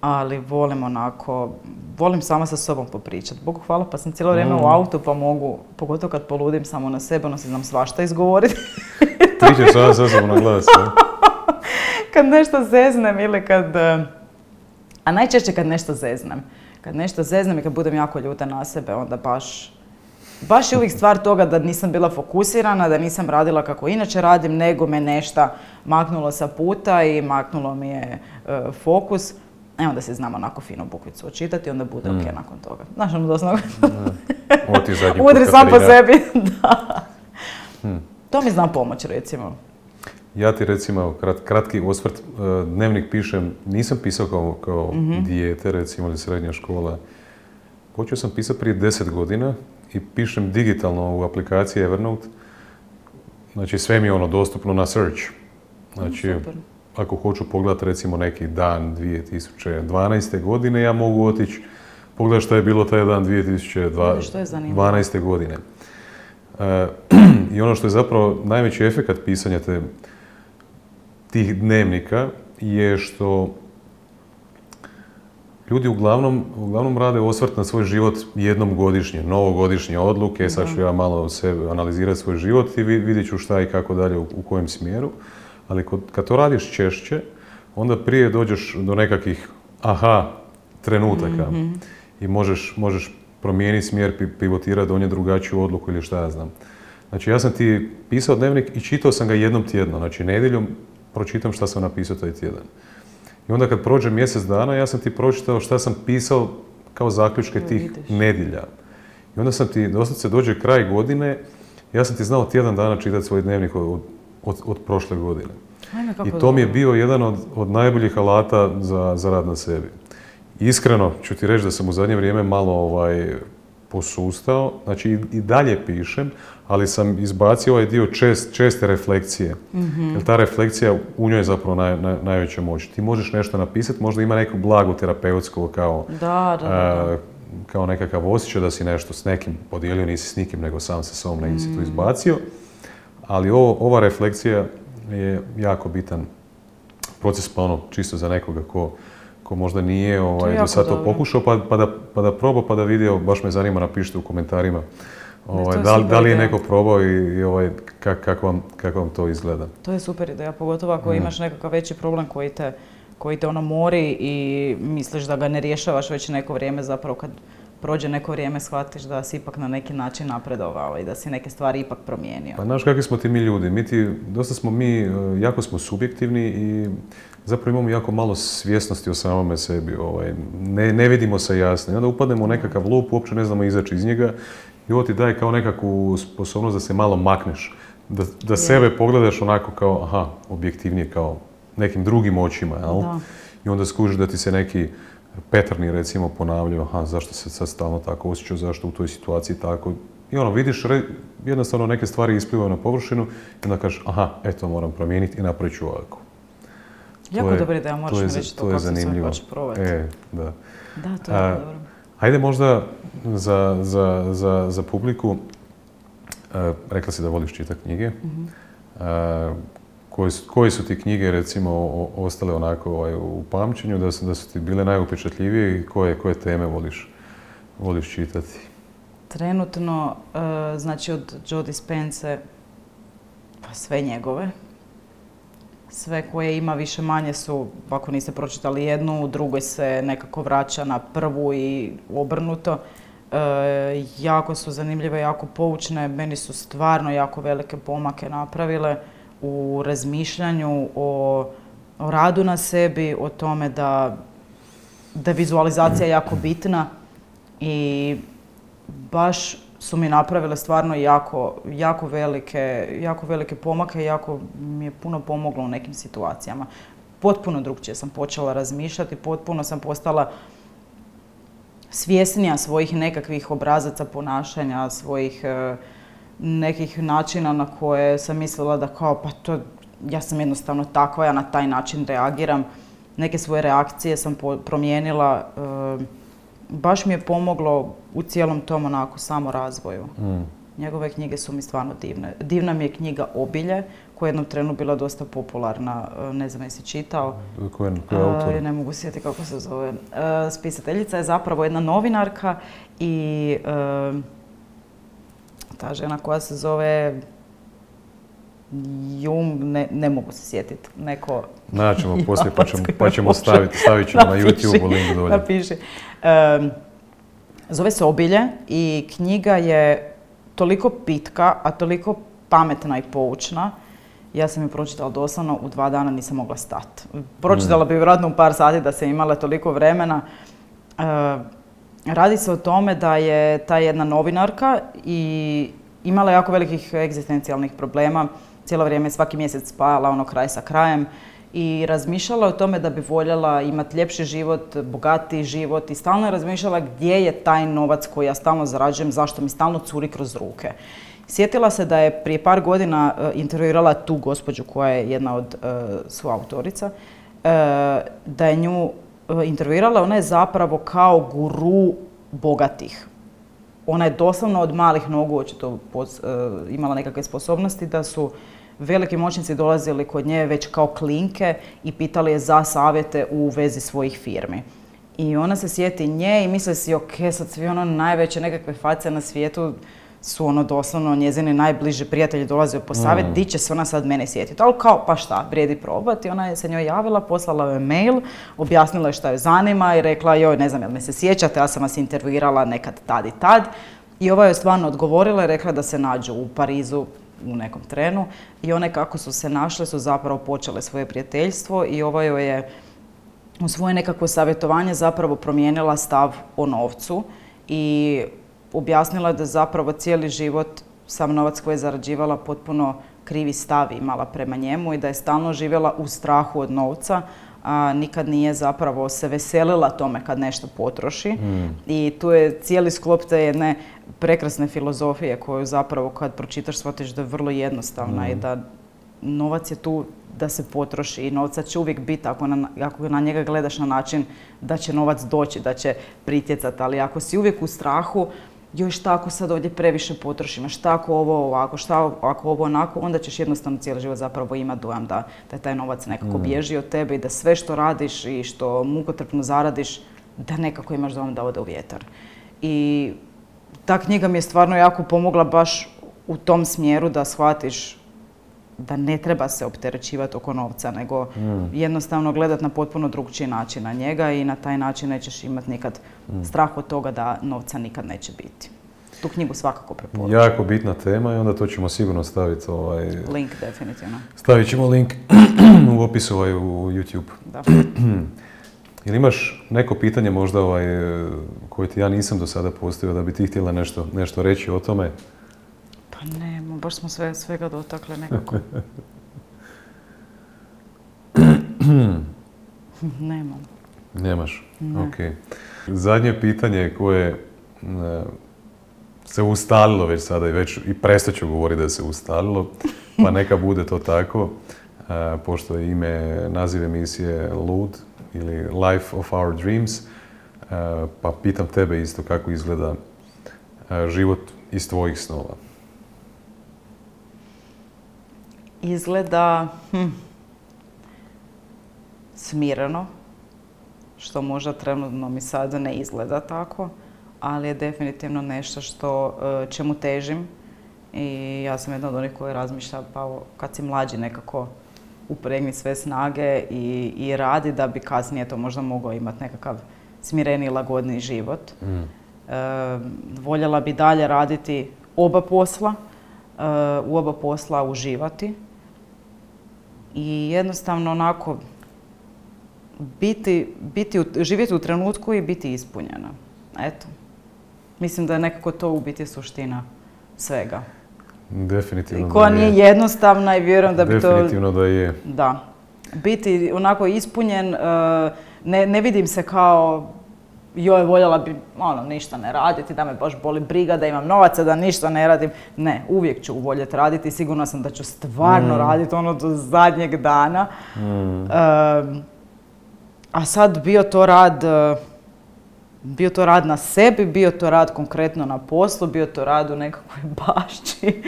ali volim onako, volim sama sa sobom popričati. Bogu hvala, pa sam cijelo vrijeme u mm. autu, pa mogu, pogotovo kad poludim samo na sebe, ono se znam svašta izgovoriti. Pričaš sama sa sobom na glas, Kad nešto zeznem ili kad... E, a najčešće kad nešto zeznem. Kad nešto zeznem i kad budem jako ljuta na sebe, onda baš baš je uvijek stvar toga da nisam bila fokusirana, da nisam radila kako inače radim, nego me nešto maknulo sa puta i maknulo mi je e, fokus. E onda se znam onako fino bukvicu očitati, onda bude mm. ok nakon toga. Znaš ono doslovno... Udri sam po sebi, da. Hmm. To mi zna pomoć recimo. Ja ti recimo kratki osvrt, e, dnevnik pišem, nisam pisao kao, kao mm dijete recimo ili srednja škola. Počeo sam pisati prije deset godina i pišem digitalno u aplikaciji Evernote. Znači sve mi je ono dostupno na search. Znači, ako hoću pogledati recimo neki dan 2012. godine, ja mogu otići pogledati što je bilo taj dan 2012. godine. E, I ono što je zapravo najveći efekat pisanja te, tih dnevnika je što ljudi uglavnom, uglavnom rade osvrt na svoj život jednom godišnje, novogodišnje odluke, sad ću ja malo sebe analizirati svoj život i vidjet ću šta i kako dalje, u, u kojem smjeru. Ali kad to radiš češće, onda prije dođeš do nekakvih aha trenutaka mhm. i možeš, možeš promijeniti smjer, pivotirati, donijeti drugačiju odluku ili šta ja znam. Znači ja sam ti pisao dnevnik i čitao sam ga jednom tjedno. Znači nedjeljom pročitam šta sam napisao taj tjedan. I onda kad prođe mjesec dana, ja sam ti pročitao šta sam pisao kao zaključke tih nedjelja. I onda sam ti, se dođe kraj godine, ja sam ti znao tjedan dana čitati svoj dnevnik od, od, prošle godine. I to mi je bio jedan od, od najboljih alata za, za rad na sebi. Iskreno ću ti reći da sam u zadnje vrijeme malo ovaj, posustao, znači i, dalje pišem, ali sam izbacio ovaj dio čest, česte refleksije. mm Jer ta refleksija u njoj je zapravo naj, najveća moć. Ti možeš nešto napisati, možda ima neku blagu terapeutsko kao, da, da, kao nekakav osjećaj da si nešto s nekim podijelio, nisi s nikim, nego sam sa sobom negdje si to mm. izbacio. Ali ovo, ova refleksija je jako bitan proces, pa ono, čisto za nekoga ko ko možda nije ovaj, do sad to pokušao, pa, pa, da, pa da proba, pa da vidio, baš me zanima, napišite u komentarima ovaj, da, li, da li je neko probao i, ovaj, kako, vam, kako vam to izgleda. To je super ideja, pogotovo ako mm. imaš nekakav veći problem koji te, koji te ono mori i misliš da ga ne rješavaš već neko vrijeme zapravo kad prođe neko vrijeme shvatiš da si ipak na neki način napredovao i da si neke stvari ipak promijenio. Pa znaš kakvi smo ti mi ljudi, mi ti, dosta smo mi, e, jako smo subjektivni i zapravo imamo jako malo svjesnosti o samome sebi, ovaj, ne, ne vidimo se jasno i onda upadnemo u nekakav lup, uopće ne znamo izaći iz njega i ovo ti daje kao nekakvu sposobnost da se malo makneš, da, da sebe pogledaš onako kao, aha, objektivnije kao nekim drugim očima, jel? I onda skužiš da ti se neki Petrni recimo ponavljaju, aha, zašto se sad stalno tako osjećao, zašto u toj situaciji tako. I ono, vidiš, jednostavno neke stvari isplivaju na površinu i onda kažeš, aha, eto, moram promijeniti i napravit ću ovako. Jako dobro ideja, moraš mi reći to, kako se baš probati. E, da. Da, to je A, dobro. Hajde možda za, za, za, za publiku, a, rekla si da voliš čitati knjige. Mhm. Koje su, ti knjige recimo ostale onako ovaj, u pamćenju, da su, da su ti bile najupečatljivije i koje, koje teme voliš, voliš čitati? Trenutno, e, znači od Joe Dispense, pa sve njegove. Sve koje ima više manje su, ako niste pročitali jednu, u drugoj se nekako vraća na prvu i obrnuto. E, jako su zanimljive, jako poučne, meni su stvarno jako velike pomake napravile u razmišljanju o, radu na sebi, o tome da, da vizualizacija je jako bitna i baš su mi napravile stvarno jako, jako, velike, jako velike pomake, jako mi je puno pomoglo u nekim situacijama. Potpuno drugčije sam počela razmišljati, potpuno sam postala svjesnija svojih nekakvih obrazaca ponašanja, svojih e, nekih načina na koje sam mislila da kao pa to ja sam jednostavno takva, ja na taj način reagiram. Neke svoje reakcije sam promijenila. E, baš mi je pomoglo u cijelom tom onako samo razvoju. Mm. Njegove knjige su mi stvarno divne. Divna mi je knjiga Obilje, koja je jednom trenu bila dosta popularna, e, ne znam jesi čitao. Koja je autor? Ne mogu sjetiti kako se zove. Spisateljica je zapravo jedna novinarka i ta žena koja se zove Jung, ne, ne mogu se sjetiti, neko... Naćemo poslije pa ćemo, pa ćemo staviti, stavit ćemo na YouTube link dolje. Napiši. zove se Obilje i knjiga je toliko pitka, a toliko pametna i poučna. Ja sam ju pročitala doslovno, u dva dana nisam mogla stati. Pročitala mm. bi vjerojatno u par sati da sam imala toliko vremena. Radi se o tome da je ta jedna novinarka i imala jako velikih egzistencijalnih problema. Cijelo vrijeme svaki mjesec spajala ono kraj sa krajem i razmišljala o tome da bi voljela imati ljepši život, bogatiji život i stalno je razmišljala gdje je taj novac koji ja stalno zarađujem, zašto mi stalno curi kroz ruke. Sjetila se da je prije par godina uh, intervjuirala tu gospođu koja je jedna od uh, suautorica, da je nju intervjuirala, ona je zapravo kao guru bogatih. Ona je doslovno od malih nogu očito imala nekakve sposobnosti da su veliki moćnici dolazili kod nje već kao klinke i pitali je za savjete u vezi svojih firmi. I ona se sjeti nje i misli si, ok, sad svi ono najveće nekakve face na svijetu su ono doslovno njezini najbliži prijatelji dolaze po savjet, mm. di će se ona sad mene sjetiti. Ali kao, pa šta, vrijedi probati. Ona je se njoj javila, poslala joj mail, objasnila je šta joj zanima i rekla, joj, ne znam jel me se sjećate, ja sam vas intervjuirala nekad tad i tad. I ova je stvarno odgovorila i rekla da se nađu u Parizu u nekom trenu i one kako su se našle su zapravo počele svoje prijateljstvo i ova joj je u svoje nekakvo savjetovanje zapravo promijenila stav o novcu i objasnila da zapravo cijeli život sam novac koji je zarađivala potpuno krivi stav imala prema njemu i da je stalno živjela u strahu od novca, a nikad nije zapravo se veselila tome kad nešto potroši. Mm. I tu je cijeli sklop te jedne prekrasne filozofije koju zapravo kad pročitaš shvatiš da je vrlo jednostavna i mm. da novac je tu da se potroši i novca će uvijek biti ako na, ako na njega gledaš na način da će novac doći, da će pritjecati, ali ako si uvijek u strahu, joj šta ako sad ovdje previše potrošimo, šta ako ovo ovako, šta ako ovo onako, onda ćeš jednostavno cijeli život zapravo imati dojam da, da taj novac nekako mm. bježi od tebe i da sve što radiš i što mukotrpno zaradiš, da nekako imaš dojam da ode u vjetar. I ta knjiga mi je stvarno jako pomogla baš u tom smjeru da shvatiš da ne treba se opterećivati oko novca, nego mm. jednostavno gledati na potpuno drugčiji način na njega i na taj način nećeš imati nikad mm. strah od toga da novca nikad neće biti. Tu knjigu svakako preporučujem. Jako bitna tema i onda to ćemo sigurno staviti ovaj... Link, definitivno. Stavit ćemo link u opisu ovaj, u YouTube. Da. Jel imaš neko pitanje možda ovaj, koje ti ja nisam do sada postavio da bi ti htjela nešto, nešto reći o tome? Pa ne, baš smo sve, svega dotakle nekako. Nemam. Nemaš? Ok. Zadnje pitanje koje e, se ustalilo već sada i već i ću govoriti da se ustalilo, pa neka bude to tako, e, pošto je ime, naziv emisije Lud ili Life of Our Dreams, e, pa pitam tebe isto kako izgleda život iz tvojih snova. izgleda hm, smireno, što možda trenutno mi sada ne izgleda tako, ali je definitivno nešto što, e, čemu težim i ja sam jedna od onih koji razmišlja pa kad si mlađi nekako upregni sve snage i, i radi da bi kasnije to možda mogao imati nekakav smireniji, lagodniji život. Mm. E, voljela bi dalje raditi oba posla, e, u oba posla uživati i jednostavno onako biti, biti, živjeti u trenutku i biti ispunjena. Eto. Mislim da je nekako to u biti suština svega. Definitivno. Koja nije jednostavna i vjerujem da bi to... Definitivno da je. Da. Biti onako ispunjen, e, ne, ne vidim se kao joj, voljela bi ono, ništa ne raditi, da me baš boli briga, da imam novaca, da ništa ne radim. Ne, uvijek ću voljeti raditi i sigurno sam da ću stvarno mm. raditi ono do zadnjeg dana. Mm. a sad bio to rad, bio to rad na sebi, bio to rad konkretno na poslu, bio to rad u nekakvoj bašći.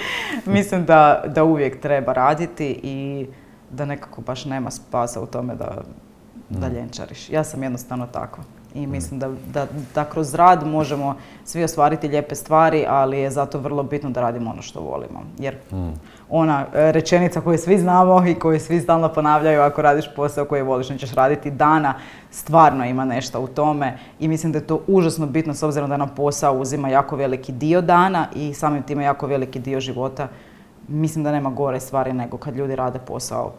Mislim da, da uvijek treba raditi i da nekako baš nema spasa u tome da, da mm. ljenčariš. Ja sam jednostavno tako. I mislim da, da, da, kroz rad možemo svi ostvariti lijepe stvari, ali je zato vrlo bitno da radimo ono što volimo. Jer ona e, rečenica koju svi znamo i koju svi stalno ponavljaju, ako radiš posao koji voliš, nećeš raditi dana, stvarno ima nešto u tome. I mislim da je to užasno bitno s obzirom da nam posao uzima jako veliki dio dana i samim time jako veliki dio života. Mislim da nema gore stvari nego kad ljudi rade posao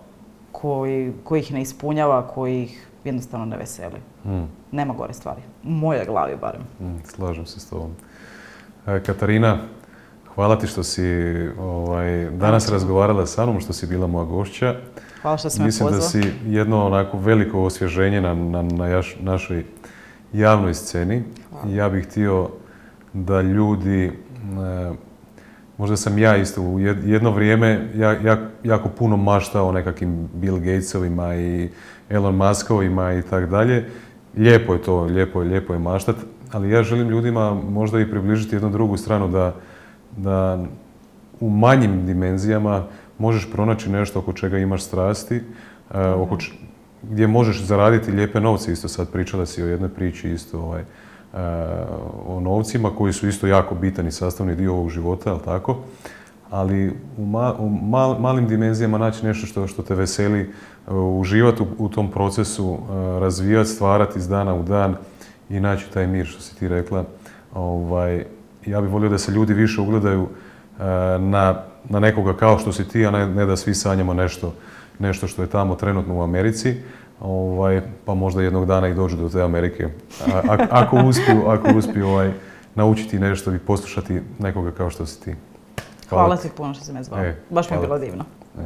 koji, koji ih ne ispunjava, koji ih jednostavno ne veseli. Mm. Nema gore stvari. U mojoj glavi barem. Mm, slažem se s tobom. E, Katarina, hvala ti što si ovaj, danas razgovarala sa mnom, što si bila moja gošća. Hvala što si Mislim da si jedno onako veliko osvježenje na, na, na našoj javnoj sceni. Ja bih htio da ljudi e, možda sam ja isto u jedno vrijeme ja, jako puno maštao o nekakvim Bill Gatesovima i Elon Muskovima i tako dalje. Lijepo je to, lijepo je, lijepo je maštat, ali ja želim ljudima možda i približiti jednu drugu stranu da, da u manjim dimenzijama možeš pronaći nešto oko čega imaš strasti, uh, oko gdje možeš zaraditi lijepe novce. Isto sad pričala si o jednoj priči isto ovaj, uh, o novcima koji su isto jako bitan i sastavni dio ovog života, jel tako? Ali u, malim dimenzijama naći nešto što, što te veseli, uh, uživati u, tom procesu, razvijati, stvarati iz dana u dan i naći taj mir što si ti rekla. Ovaj, ja bih volio da se ljudi više ugledaju na, na nekoga kao što si ti, a ne, ne da svi sanjamo nešto, nešto što je tamo trenutno u Americi, ovaj, pa možda jednog dana i dođu do te Amerike. A, ako uspiju, ako uspiju ovaj, naučiti nešto i poslušati nekoga kao što si ti. Hvala, ti puno što si me zvao. E, Baš mi je bilo divno. E.